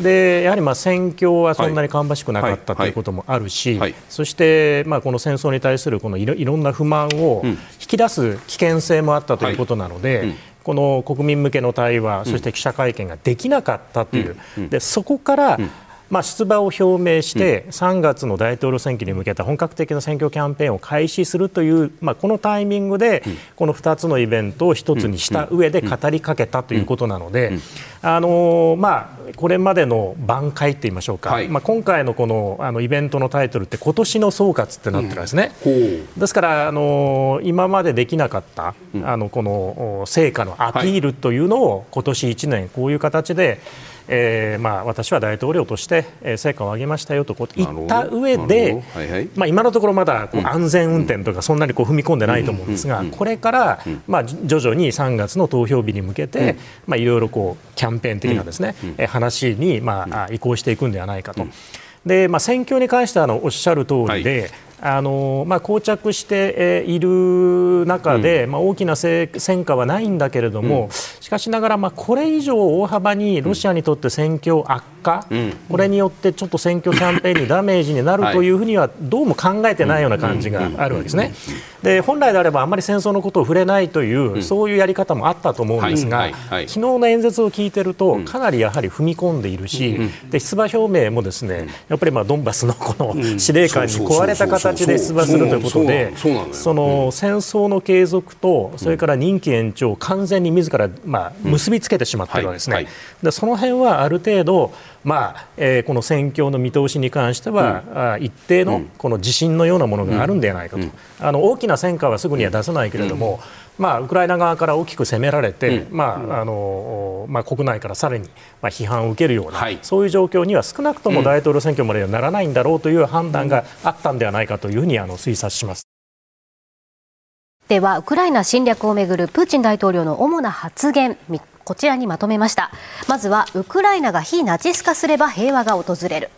でやはりまあ戦況はそんなに芳しくなかったはいということもあるし、はい。そしてまあこの戦争に対するこのいろいろんな不満を引き出す危険性もあったということなので、この国民向けの対話、そして記者会見ができなかったという、でそこから、まあ、出馬を表明して3月の大統領選挙に向けた本格的な選挙キャンペーンを開始するという、まあ、このタイミングでこの2つのイベントを1つにした上で語りかけたということなので、あのまあ、これまでの挽回といいましょうか、はい、まあ、今回のこのあのイベントのタイトルって今年の総括ってなってるんですね、うん、ですからあの今までできなかった、あのこの成果のアピールというのを今年1年こういう形でえーまあ、私は大統領として、えー、成果を上げましたよとこう言った上で、はいはい、まあ、今のところまだこう安全運転とかそんなにこう踏み込んでないと思うんですが、これから、まあ、徐々に3月の投票日に向けて、まあ、いろいろこうキャンペーン的なですね、え話に、まあ、移行していくんではないかと。でまあ、選挙に関してはあのおっしゃる通りで、はいあのまあ、膠着している中で、うん、まあ、大きな戦果はないんだけれども、うん、しかしながら、まあ、これ以上大幅にロシアにとって戦況悪化、うん、これによってちょっと選挙キャンペーンにダメージになるというふうにはどうも考えてないような感じがあるわけですね。で本来であればあまり戦争のことを触れないという、そういうやり方もあったと思うんですが、昨日の演説を聞いてるとかなりやはり踏み込んでいるし、で出馬表明もですねやっぱりまあドンバスのこの司令官に壊れた形で出馬するということでその戦争の継続とそれから任期延長を完全に自らまあ結びつけてしまっているわけですね。でその辺はある程度まあえー、この戦況の見通しに関しては、うん、一定のこの自信のようなものがあるんではないかと、うん、あの大きな戦果はすぐには出せないけれども、うん、まあ、ウクライナ側から大きく攻められて、まああのまあ、国内からさらに、まあ、批判を受けるような、はい、そういう状況には少なくとも大統領選挙まではならないんだろうという判断があったんではないかというふうにあの推察します。ではウクライナ侵略をめぐるプーチン大統領の主な発言こちらにまとめました。まずはウクライナが非ナチス化すれば平和が訪れる。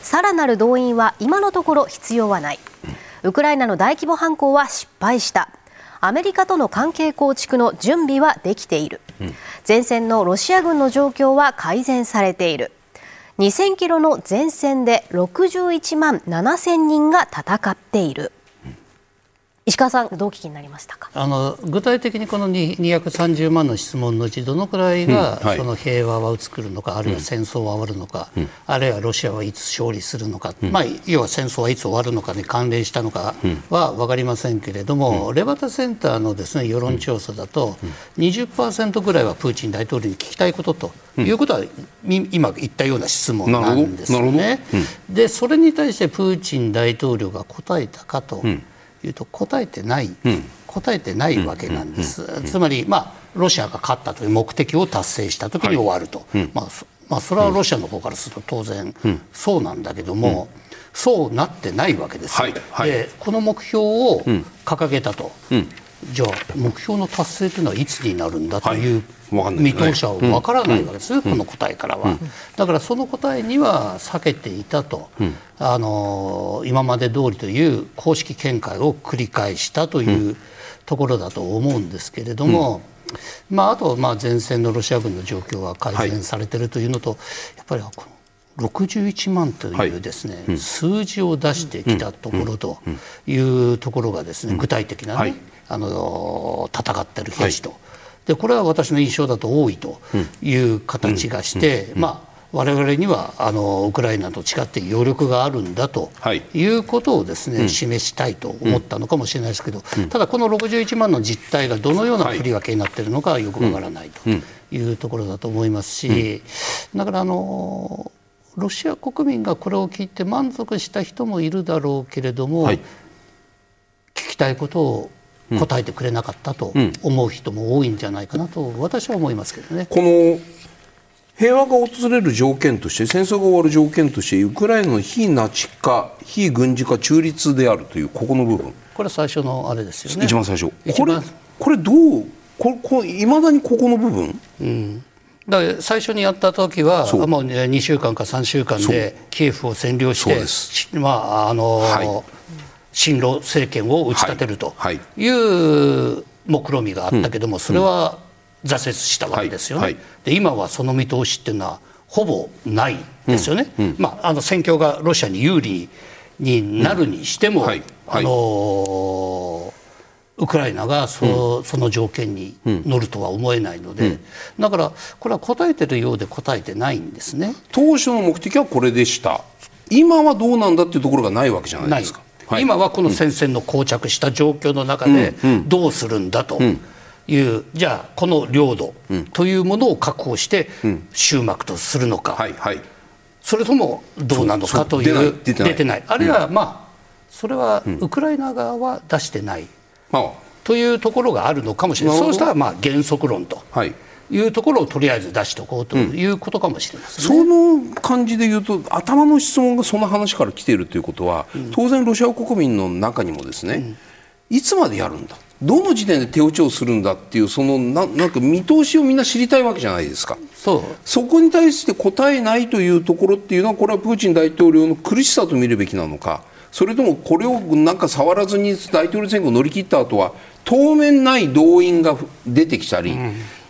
さらなる動員は今のところ必要はない。ウクライナの大規模反攻は失敗した。アメリカとの関係構築の準備はできている、前線のロシア軍の状況は改善されている。2000キロの前線で61万7000人が戦っている石川さんどう聞きになりましたか？あの具体的にこの230万の質問のうちどのくらいが、うんはい、その平和は作るのかあるいは戦争は終わるのか、うん、あるいはロシアはいつ勝利するのか、うん、まあ、要は戦争はいつ終わるのかに関連したのかは分かりませんけれども、レバタセンターのです、ね、世論調査だと20%ぐらいはプーチン大統領に聞きたいことということは、今言ったような質問なんですよね。でそれに対してプーチン大統領が答えたかと。いうと答えてない、うん、答えてないわけなんです、つまり、まあ、ロシアが勝ったという目的を達成した時に終わると、はい、まあまあ、それはロシアの方からすると当然そうなんだけども、そうなってないわけです、はい。はい、でこの目標を掲げたと、じゃあ目標の達成というのはいつになるんだという見通しは分からないわけですね、この答えからは、だからその答えには避けていたと、あの今まで通りという公式見解を繰り返したというところだと思うんですけれども、まあ、あとまあ前線のロシア軍の状況が改善されているというのと、やっぱりこの61万というですね、はいうん、数字を出してきたところというところがですね、具体的なね、はい、あの戦ってる兵士と、はい、でこれは私の印象だと多いという形がして、まあ我々にはあのウクライナと違って余力があるんだとい。うことをですね、示したいと思ったのかもしれないですけど、ただこの61万の実態がどのような振り分けになっているのかよくわからないというところだと思いますし、だからあのロシア国民がこれを聞いて満足した人もいるだろうけれども、聞きたいことを答えてくれなかったと思う人も多いんじゃないかなと私は思いますけどね。この平和が訪れる条件として戦争が終わる条件としてウクライナの非ナチ化非軍事化中立であるというここの部分。これ最初のあれですよね。一番最初。これこれどうここいまだにここの部分、うん、だから最初にやった時はもう。2週間か3週間でキエフを占領してまああの、はい親ロ政権を打ち立てるとい。う目論見があったけどもそれは挫折したわけですよね。で今はその見通しっていうのはほぼないですよね。まあ、あの戦況がロシアに有利になるにしても、あのウクライナがそ,、その条件に乗るとは思えないので、だからこれは答えてるようで答えてないんですね。当初の目的はこれでした。今はどうなんだっていうところがないわけじゃないですか。はい、今はこの戦線の膠着した状況の中でどうするんだという、じゃあこの領土というものを確保して終幕とするのか、はいはい、それともどうなのかという出てない。あるいはまあそれはウクライナ側は出してない、というところがあるのかもしれない。そうしたらまあ原則論と。はいいうところをとりあえず出しておこうということかもしれません、ね。うん、その感じで言うと頭の質問がその話から来ているということは、うん、当然ロシア国民の中にもですね、うん、いつまでやるんだ？どの時点で手打ちをするんだっていうそのななんか見通しをみんな知りたいわけじゃないですか。そう。そこに対して答えないというところっていうのはこれはプーチン大統領の苦しさと見るべきなのかそれともこれをなんか触らずに大統領選挙を乗り切った後は当面ない動員が出てきたり、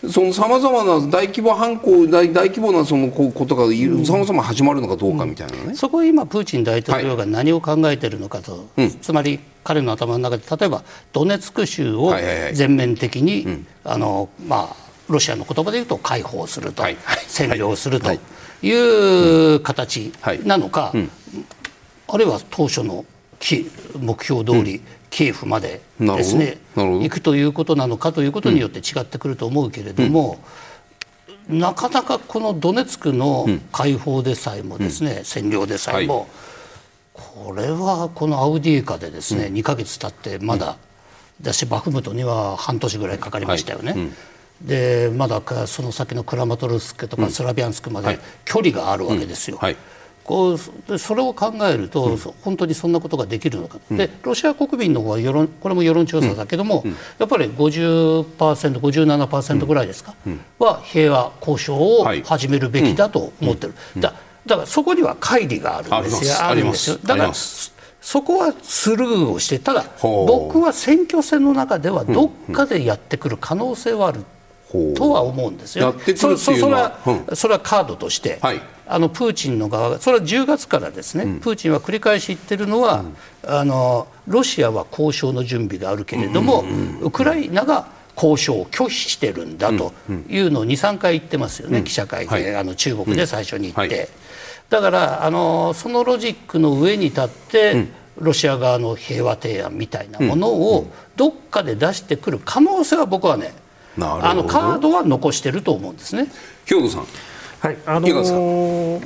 そのさまざまな大規模犯行大大規模なそのことがさまざま始まるのかどうかみたいなね、うん、そこは今プーチン大統領が何を考えているのかと、はい、つまり彼の頭の中で例えばドネツク州を全面的に、あのまあロシアの言葉で言うと解放すると、はい、占領するとい。う形なのか、あるいは当初の目標通り、キエフまでですね行くということなのかということによって違ってくると思うけれども、うん、なかなかこのドネツクの解放でさえもですね、うん、占領でさえも、はい、これはこのアウディーカでですね、うん、2か月経ってまだ、だしバフムトには半年ぐらいかかりましたよね。はい。でまだその先のクラマトルスクとかスラビャンスクまで距離があるわけですよ。はいこうそれを考えると、うん、本当にそんなことができるのか、うん、でロシア国民の方は世論これも世論調査だけども、うん、やっぱり50%、57%ぐらいですか、は平和交渉を始めるべきだと思ってる、だだからそこには乖離があるんですよあるんです。よだからそこはスルーをしてただ僕は選挙戦の中ではどっかでやってくる可能性はあるとは思うんですよ。そそれは、それはカードとして、はいあのプーチンの側がそれは10月からですね、うん、プーチンは繰り返し言ってるのは、うん、あのロシアは交渉の準備があるけれども、ウクライナが交渉を拒否してるんだというのを2、3回言ってますよね、記者会で、はい、あの中国で最初に言って。はい、だからあのそのロジックの上に立って、ロシア側の平和提案みたいなものをどっかで出してくる可能性は僕はね、あのカードは残してると思うんですね。兵藤さんはい。あのー、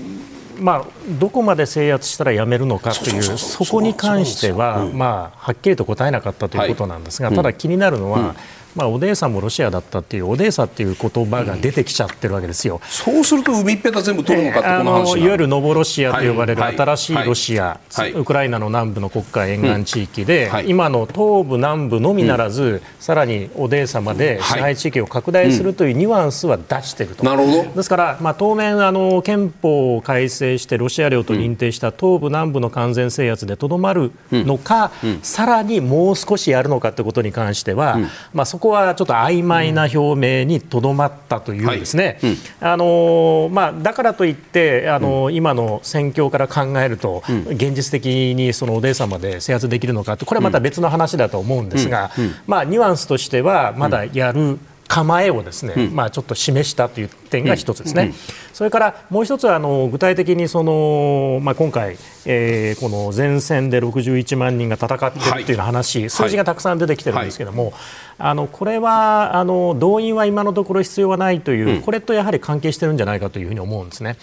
まあ、どこまで制圧したらやめるのかというそこに関しては、まあ、はっきりと答えなかったということなんですが、ただ気になるのは、まあ、オデーサもロシアだったっていうオデーサっていう言葉が出てきちゃってるわけですよ。そうすると海っぺが全部取るのかってこの話、えー、いわゆるノボロシアと呼ばれる新しいロシア、はい。はい、ウクライナの南部の国家沿岸地域で、うん、今の東部南部のみならず、うん、さらにオデーサまで支配地域を拡大するというニュアンスは出していると、なるほど。ですから、まあ、当面あの憲法を改正してロシア領と認定した東部南部の完全制圧でとどまるのか、うん、さらにもう少しやるのかということに関しては、まあ、そこはちょっと曖昧昧な表明にとどまったというですね、あのまあ、だからといってあの、今の戦況から考えると、現実的にそのオデーサまで制圧できるのかとこれはまた別の話だと思うんですが、まあ、ニュアンスとしてはまだやる。構えをですね、うん、まあ、ちょっと示したという点が一つですね、うん。うん、それからもう一つはあの具体的にその、まあ、今回、えー、この前線で61万人が戦っているという話、はい、数字がたくさん出てきてるんですけども、はい、あのこれはあの動員は今のところ必要はないという、これとやはり関係してるんじゃないかというふうに思うんですね。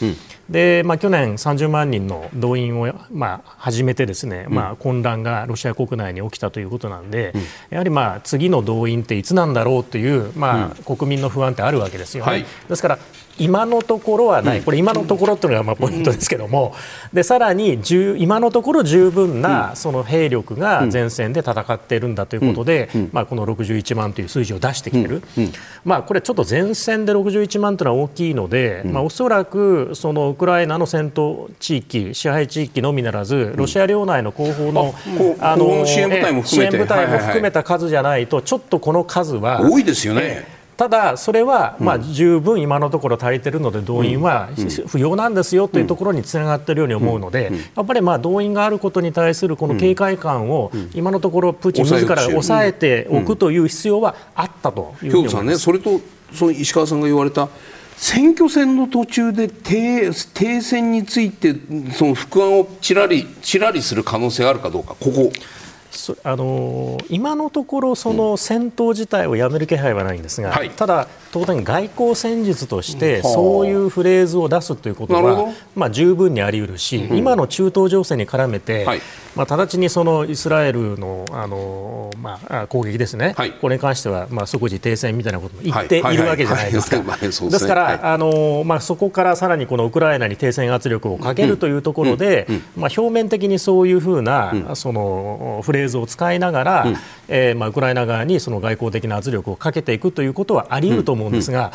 でまあ、去年30万人の動員を、まあ、始めてですね、まあ、混乱がロシア国内に起きたということなんで、やはりまあ次の動員っていつなんだろうという、まあ、国民の不安ってあるわけですよね。はい、ですから今のところはない、これ、今のところというのがまあポイントですけども、でさらに今のところ十分なその兵力が前線で戦っているんだということで、まあ、この61万という数字を出してきている、まあ、これ、ちょっと前線で61万というのは大きいので、まあ、おそらくそのウクライナの戦闘地域、支配地域のみならず、ロシア領内の後方の,、あの支援部隊も含めた数じゃないと、ちょっとこの数は。多いですよね。ただ、それは、まあ、十分今のところ足りているので動員は不要なんですよというところにつながっているように思うので、やっぱりまあ動員があることに対するこの警戒感を今のところプーチン自ら抑えておくという必要はあったというふうに思います。ね、それとその石川さんが言われた選挙戦の途中で停停戦についてその副案をちらりちらりする可能性があるかどうかここあのー、今のところ、その戦闘自体をやめる気配はないんですが、はい、ただ、当然、外交戦術として、そういうフレーズを出すということは、まあ、十分にあり得るし、うん、今の中東情勢に絡めて、はい、まあ、直ちにそのイスラエルの、あのー、まあ、攻撃ですね、はい、これに関しては、まあ、即時停戦みたいなことも言ってい。るわけじゃないですか。ですから、あのー、まあ、そこからさらにこのウクライナに停戦圧力をかけるというところで、まあ、表面的にそういうふうな、そのフレーズを使いながら、うん、えー、まあ、ウクライナ側にその外交的な圧力をかけていくということはあり得ると思うんですが、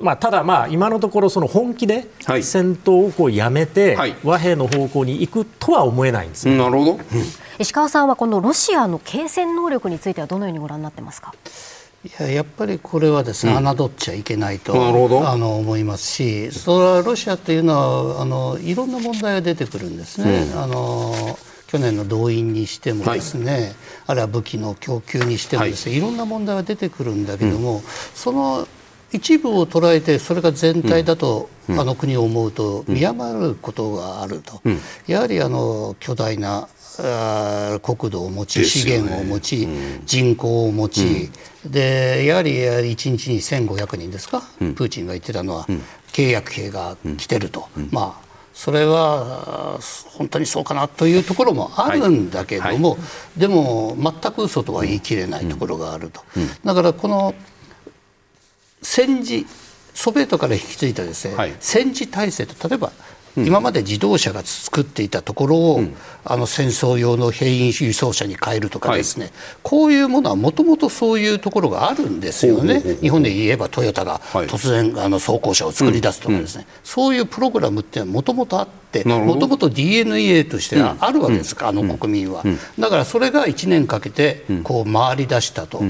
まあ、ただ、まあ、今のところその本気で戦闘をこうやめて、和平の方向に行くとは思えないんです、なるほど、石川さんはこのロシアの継戦能力についてはどのようにご覧になってますか？いややっぱりこれはですね、うん、侮っちゃいけないとあの思いますしそれはロシアというのはあのいろんな問題が出てくるんですね。うん、あの去年の動員にしてもですね、はい、あるいは武器の供給にしてもですね、はい、いろんな問題が出てくるんだけども、うん、その一部を捉えてそれが全体だと、うん、あの国を思うと見余ることがあると、うん、やはりあの巨大な国土を持ち、資源を持ち、人口を持ち、でやはり1日に1500人ですか、プーチンが言ってたのは、契約兵が来てると、まあそれは本当にそうかなというところもあるんだけども、はい。はい、でも全く嘘とは言い切れないところがあると、うんうん、だからこの戦時ソビエトから引き継いだですね、はい、戦時体制と例えば今まで自動車が作っていたところを、うん、あの戦争用の兵員輸送車に変えるとかですね、はい、こういうものはもともとそういうところがあるんですよね、日本で言えばトヨタが突然、あの装甲車を作り出すとかですね、うん、そういうプログラムってもともとあってもともと DNA としてはあるわけですか、あの国民は、だからそれが1年かけてこう回り出したと。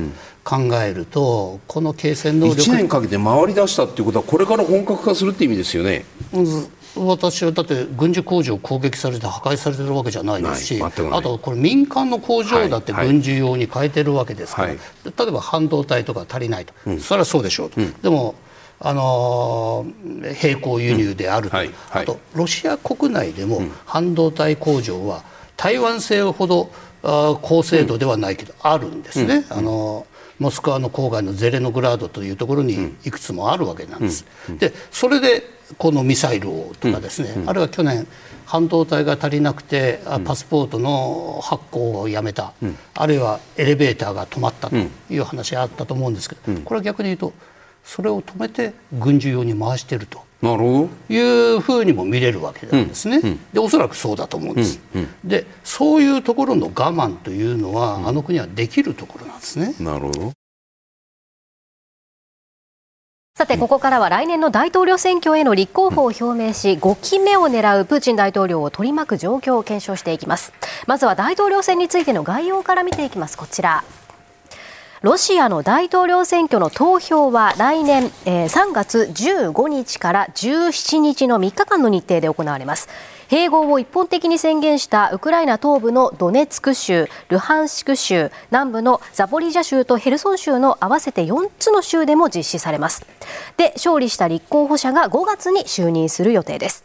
考えるとこの継戦能力1年かけて回り出したっていうことはこれから本格化するって意味ですよね。私はだって軍事工場攻撃されて破壊されてるわけじゃないですしあとこれ民間の工場だって軍事用に変えてるわけですから、はいはい、例えば半導体とか足りないと、うん、それはそうでしょうと、うん、でもあの並行輸入であると、うん。はい、あとロシア国内でも半導体工場は台湾製ほど高精度ではないけどあるんですね。あのモスクワの郊外のゼレノグラードというところにいくつもあるわけなんです。でそれでこのミサイルをとかですね、あるいは去年半導体が足りなくてパスポートの発行をやめた、あるいはエレベーターが止まったという話があったと思うんですけど、これは逆に言うとそれを止めて軍需用に回していると。なるほど。いうふうにも見れるわけなんですね、うん。うん、でおそらくそうだと思うんです、うん。うん、でそういうところの我慢というのは、あの国はできるところなんですね。なるほどさてここからは来年の大統領選挙への立候補を表明し5期目を狙うプーチン大統領を取り巻く状況を検証していきます。まずは大統領選についての概要から見ていきます。こちら。ロシアの大統領選挙の投票は来年、え、3月15日から17日の3日間の日程で行われます。併合を一方的に宣言したウクライナ東部のドネツク州、ルハンシク州、南部のザポリージャ州とヘルソン州の合わせて4つの州でも実施されます。で、勝利した立候補者が5月に就任する予定です。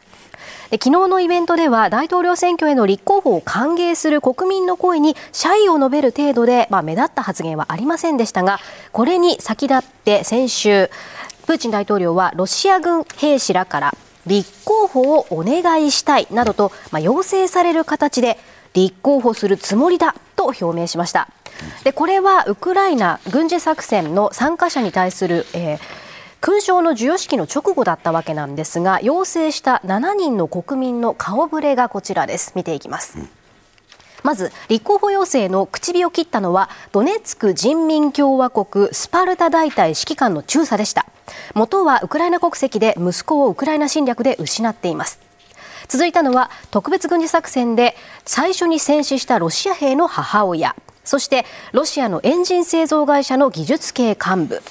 で昨日のイベントでは大統領選挙への立候補を歓迎する国民の声に謝意を述べる程度で、まあ、目立った発言はありませんでしたがこれに先立って先週プーチン大統領はロシア軍兵士らから立候補をお願いしたいなどと、まあ、要請される形で立候補するつもりだと表明しました。でこれはウクライナ軍事作戦の参加者に対する、えー、勲章の授与式の直後だったわけなんですが要請した7人の国民の顔ぶれがこちらです。見ていきます、うんまず立候補要請の口火を切ったのはドネツク人民共和国スパルタ大隊指揮官の中佐でした。元はウクライナ国籍で息子をウクライナ侵略で失っています。続いたのは特別軍事作戦で最初に戦死したロシア兵の母親。そしてロシアのエンジン製造会社の技術系幹部。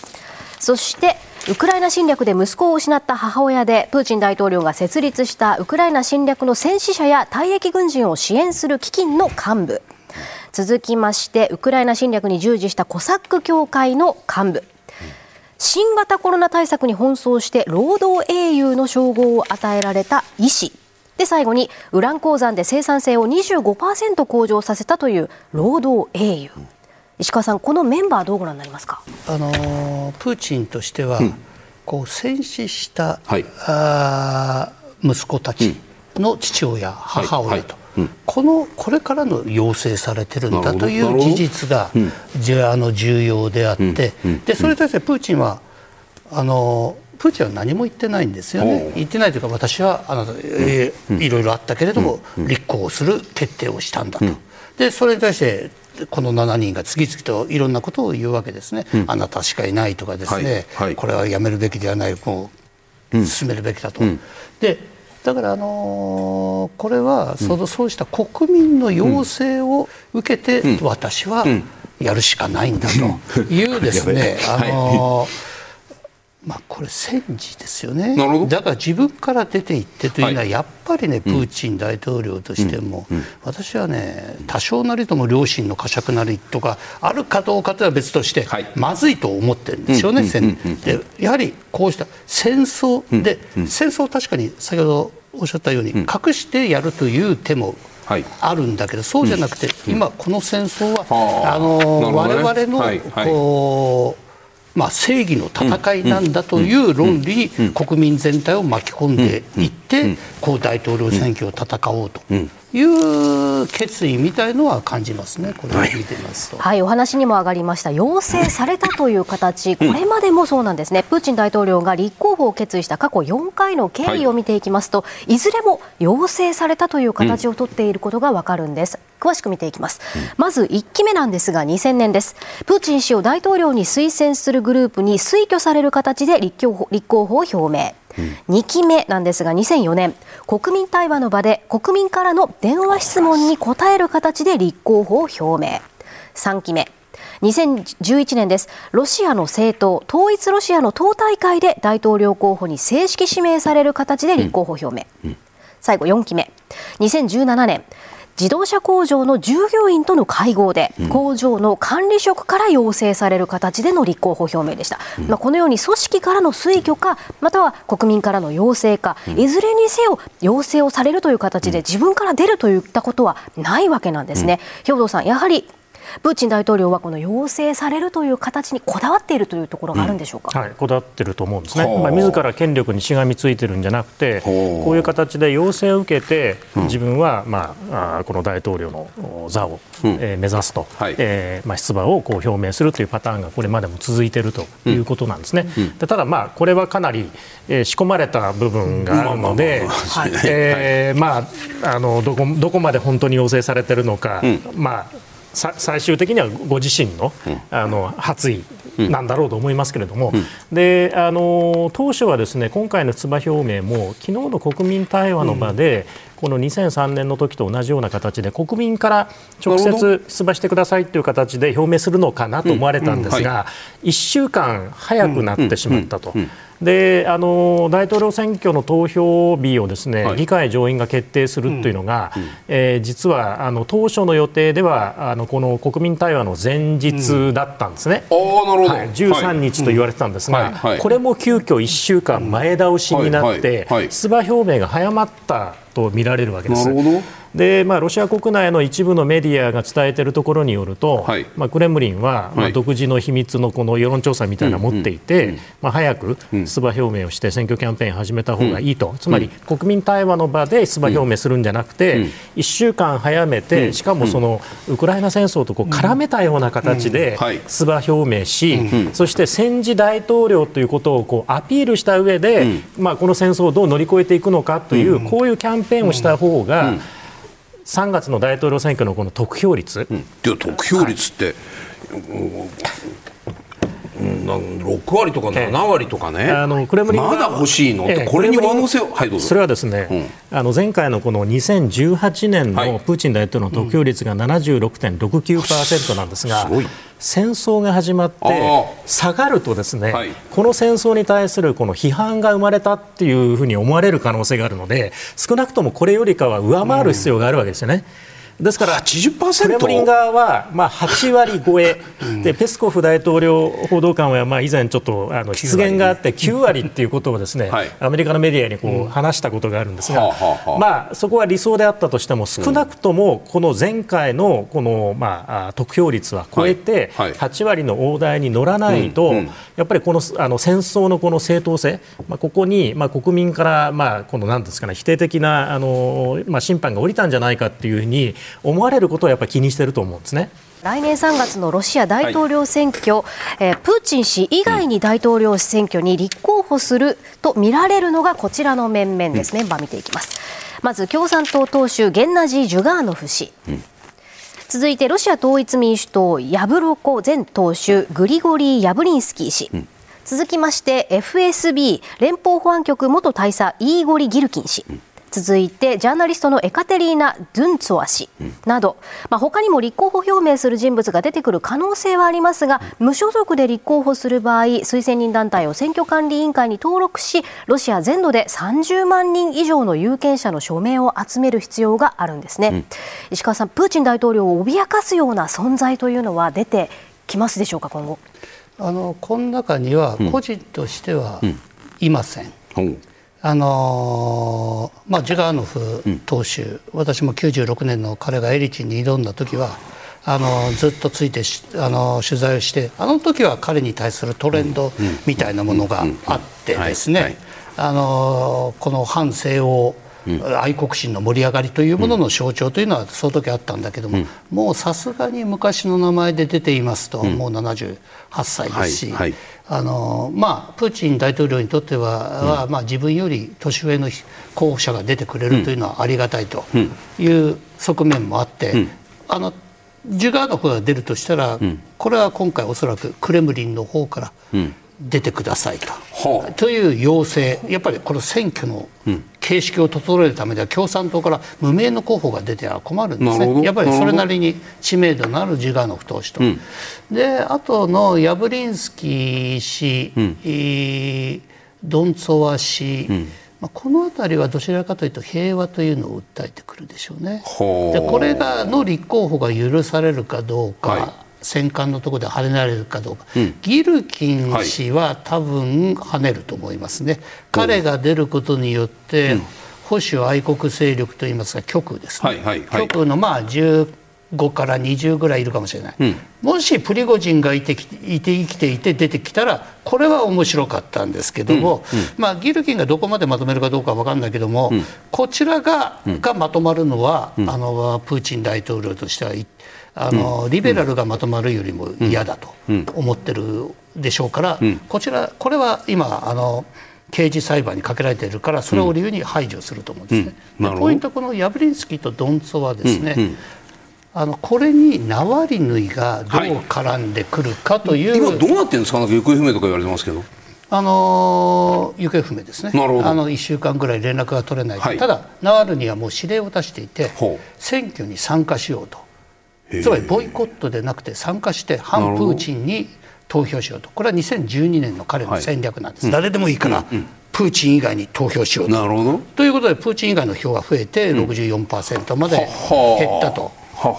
そしてウクライナ侵略で息子を失った母親でプーチン大統領が設立したウクライナ侵略の戦死者や退役軍人を支援する基金の幹部。続きましてウクライナ侵略に従事したコサック協会の幹部。新型コロナ対策に奔走して労働英雄の称号を与えられた医師。で最後にウラン鉱山で生産性を25%向上させたという労働英雄。石川さんこのメンバーどうご覧になりますか？あのプーチンとしては、うん、こう戦死した、はい、あ息子たちの父親、うん、母親と、はい。はい、このこれからの要請されてるんだという事実が、じゃあの重要であって、でそれに対してプーチンはあのプーチンは何も言ってないんですよね、言ってないというか、私はあの、えー、いろいろあったけれども、立候補する決定をしたんだと、でそれに対してこの7人が次々といろんなことを言うわけですね、うん、あなたしかいないとかですね、はい。はい、これはやめるべきではない。もう進めるべきだと。うん、でだから、あのー、これはそのそうした国民の要請を受けて、私はやるしかないんだというですね、あのーまあ、これ戦時ですよね。だから自分から出ていってというのはやっぱりね、プーチン大統領としても、私はね多少なりとも良心の呵責なりとかあるかどうかというのは別として、まずいと思ってるんですよね、でやはりこうした戦争で、戦争確かに先ほどおっしゃったように、隠してやるという手もあるんだけど、そうじゃなくて、今この戦争は、あ。の我々のこう、まあ、正義の戦いなんだという論理に国民全体を巻き込んでいってこう大統領選挙を戦おうという決意みたいのは感じますね、これを見てますと。はい、お話にも上がりました、要請されたという形、これまでもそうなんですね、プーチン大統領が立候補を決意した過去4回の経緯を見ていきますと、はい、いずれも要請されたという形をとっていることがわかるんです。詳しく見ていきます、うん、まず1期目なんですが2000年です。プーチン氏を大統領に推薦するグループに推挙される形で立候補を表明2期目なんですが2004年国民対話の場で国民からの電話質問に答える形で立候補を表明。3期目2011年です。ロシアの政党統一ロシアの党大会で大統領候補に正式指名される形で立候補表明、うんうん、最後4期目2017年自動車工場の従業員との会合で、工場の管理職から要請される形での立候補表明でした、うん、まあ、このように組織からの推挙かまたは国民からの要請か、うん、いずれにせよ要請をされるという形で自分から出るといったことはないわけなんですね。兵藤さんやはりプーチン大統領はこの要請されるという形にこだわっているというところがあるんでしょうか、うん、はい、こだわっていると思うんですね、まあ、自ら権力にしがみついてるんじゃなくて、こういう形で要請を受けて、自分は、まあ、あこの大統領の座を、うん、えー、目指すと、はい、えー、まあ、出馬をこう表明するというパターンがこれまでも続いているということなんですね。でただ、まあ、これはかなり、えー、仕込まれた部分があるので、まあ、あのどこどこまで本当に要請されているのか、まあ最終的にはご自身の,、あの発意なんだろうと思いますけれども、であの当初はですね今回の出馬表明も昨日の国民対話の場で、この2003年の時と同じような形で国民から直接出馬してくださいという形で表明するのかなと思われたんですが、1週間早くなってしまったと。であの大統領選挙の投票日をですね、はい、議会上院が決定するというのが、うん、えー、実はあの当初の予定ではあのこの国民対話の前日だったんですね、うん、なるほど、はい、13日と言われてたんですが、はい、これも急遽1週間前倒しになって、出馬表明が早まったと見られるわけです。なるほどで、まあ、ロシア国内の一部のメディアが伝えているところによると、はい、まあ、クレムリンは、まあ、独自の秘密のこの世論調査みたいなのを持っていて、まあ、早く出馬表明をして選挙キャンペーン始めた方がいいと、つまり国民対話の場で出馬表明するんじゃなくて、1週間早めて、しかもそのウクライナ戦争とこう絡めたような形で出馬表明し、そして戦時大統領ということをこうアピールした上で、まあ、この戦争をどう乗り越えていくのかという、こういうキャンペーンをした方が、3月の大統領選挙のこの得票率、うん、得票率って、はい、6割とか7割とかね、あのクレムリンまだ欲しいの？って、これに上乗せを、はい、どうぞ。それはですね、うん、あの前回のこの2018年のプーチン大統領の得票率が76.69%なんですが、はい、戦争が始まって下がるとですね、はい、この戦争に対するこの批判が生まれたっていうふうに思われる可能性があるので少なくともこれよりかは上回る必要があるわけですよね。うんですから、クレムリン側はまあ8割超え、でペスコフ大統領報道官はまあ以前、ちょっとあの失言があって、9割っていうことをですね、アメリカのメディアにこう話したことがあるんですが、まあ、そこは理想であったとしても、少なくともこの前回のこのまあ得票率は超えて、8割の大台に乗らないと、やっぱりこのあの戦争のこの正当性、まあ、ここにまあ国民からまあこのなんですかね否定的なあのまあ審判が下りたんじゃないかっていうふうに思われることをやっぱり気にしてると思うんですね。来年3月のロシア大統領選挙、はい、えー、プーチン氏以外に大統領選挙に立候補すると見られるのがこちらの面々です、メンバー見ていきます。まず共産党党首ゲンナジー・ジュガーノフ氏、うん、続いてロシア統一民主党ヤブロコ前党首グリゴリー・ヤブリンスキー氏、うん、続きまして FSB 連邦保安局元大佐イーゴリ・ギルキン氏、うん続いてジャーナリストのエカテリーナ・ドゥンツォワ氏など、まあ、他にも立候補表明する人物が出てくる可能性はありますが無所属で立候補する場合推薦人団体を選挙管理委員会に登録しロシア全土で30万人以上の有権者の署名を集める必要があるんですね、うん、石川さん、プーチン大統領を脅かすような存在というのは出てきますでしょうか、今後？あのこの中には個人としてはいません。うんう。んあのー、まあ、ジュガーノフ投手、うん、私も96年の彼がエリチンに挑んだ時はあのー、ずっとついてあのー、取材をしてあの時は彼に対するトレンドみたいなものがあってですねあのこの反西欧愛国心の盛り上がりというものの象徴というのはその時あったんだけども、うん、もうさすがに昔の名前で出ていますと、うん、もう78歳ですし、はいはい、あのまあ、プーチン大統領にとってはうん、まあ、自分より年上の候補者が出てくれるというのはありがたいという側面もあって、あのジュガーノフが出るとしたら、これは今回おそらくクレムリンの方から出てくださいと、はあ、という要請。やっぱりこの選挙の形式を整えるためでは共産党から無名の候補が出ては困るんですね。やっぱりそれなりに知名度のあるジュガノフ党首と、うん、であとのヤブリンスキー氏、うん、ドンツォワ氏、うん。まあ、この辺りはどちらかというと平和というのを訴えてくるでしょうね。でこれがの立候補が許されるかどうか、はい戦艦のところで跳ねられるかどうか、うん、ギルキン氏は多分跳ねると思いますね、彼が出ることによって、保守愛国勢力といいますか極右ですね、はいはいはい、極右のまあ15から20ぐらいいるかもしれない、うん、もしプリゴジンがいていて生きていて出てきたらこれは面白かったんですけども、うんうん、まあ、ギルキンがどこまでまとめるかどうかは分かんないけども、こちらが,、がまとまるのは、あのプーチン大統領としてはあの、リベラルがまとまるよりも嫌だと思ってるでしょうから、こちらこれは今あの刑事裁判にかけられているからそれを理由に排除すると思うんですね。うん、ポイントこのヤブリンスキーとドンツォはですね、うん。うん、あのこれにナワリヌイがどう絡んでくるかという、はい、今どうなってるんですか？行方不明とか言われてますけど。あの行方不明ですね。あの1週間ぐらい連絡が取れない、はい、ただナワルニはもう指令を出していて選挙に参加しようとつまりボイコットでなくて参加して反プーチンに投票しようと。これは2012年の彼の戦略なんです、はい、誰でもいいから、うんうん。プーチン以外に投票しようと。なるほど。ということでプーチン以外の票が増えて64%まで減ったと。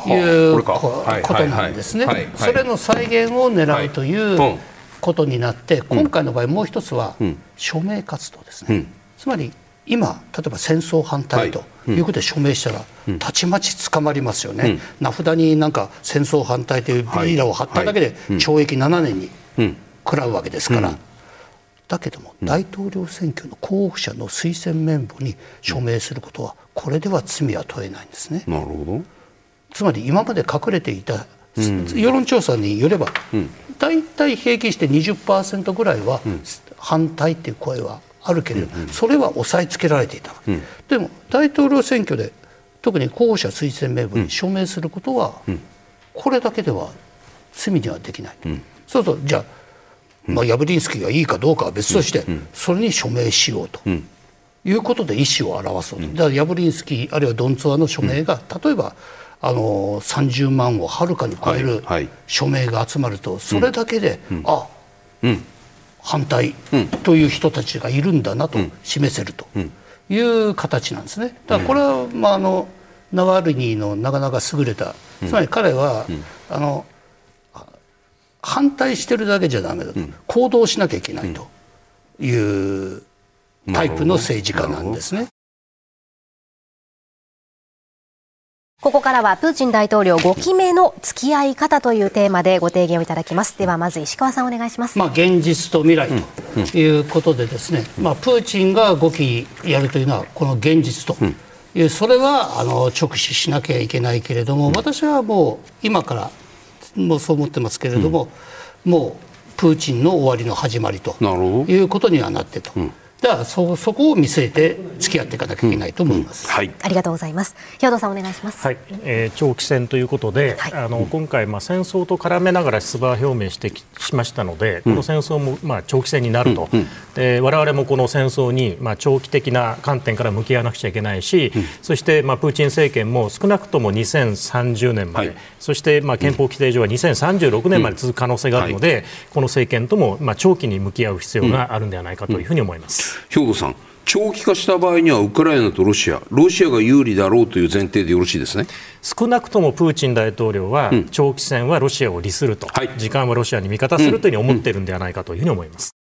いうことなんですね。それの再現を狙うということになって、今回の場合もう一つは署名活動ですね。つまり今例えば戦争反対ということで署名したら、たちまち捕まりますよね、うん、名札になんか戦争反対というビーラを貼っただけで懲役7年に食らうわけですから。だけども大統領選挙の候補者の推薦名簿に署名することはこれでは罪は問えないんですね。なるほど。つまり今まで隠れていた世論調査によれば大体平均して20%ぐらいは反対っていう声はあるけれど、うんうん、それは抑えつけられていた、うん、でも大統領選挙で特に候補者推薦名簿に署名することは、うん、これだけでは罪にはできない、うん、そうするとじゃあ、まあ、ヤブリンスキーがいいかどうかは別として、それに署名しようと。いうことで意思を表そうと、だからヤブリンスキーあるいはドンツォワの署名が、例えばあの30万をはるかに超える署名が集まるとそれだけで、あ、反対という人たちがいるんだなと示せるという形なんですね。だからこれは、まあ、あのナワリヌイのなかなか優れた、つまり彼は、あの反対してるだけじゃダメだと、行動しなきゃいけないというタイプの政治家なんですね。ここからはプーチン大統領5期目の付き合い方というテーマでご提言をいただきます。ではまず石川さんお願いします、まあ、現実と未来ということでですね、まあ、プーチンが5期やるというのはこの現実と。いう、それはあの直視しなきゃいけないけれども、私はもう今からもうそう思ってますけれども、もうプーチンの終わりの始まりということにはなってと。だからそそこを見据えて付き合っていかなきゃいけないと思います。はい。ありがとうございます。兵藤さんお願いします、はい、えー長期戦ということで、はい。あの今回、まあ、戦争と絡めながら出馬表明してきしましたので、この戦争も、まあ、長期戦になると、で我々もこの戦争に、まあ、長期的な観点から向き合わなくちゃいけないし、そして、まあ、プーチン政権も少なくとも2030年まで、はい。そして、まあ、憲法規定上は2036年まで続く可能性があるので、この政権とも、まあ、長期に向き合う必要があるんではないかというふうに思います。兵藤さん長期化した場合にはウクライナとロシアロシアが有利だろうという前提でよろしいですね。少なくともプーチン大統領は、長期戦はロシアを利すると、はい。時間はロシアに味方するというふうに思っているんではないかというふうに思います。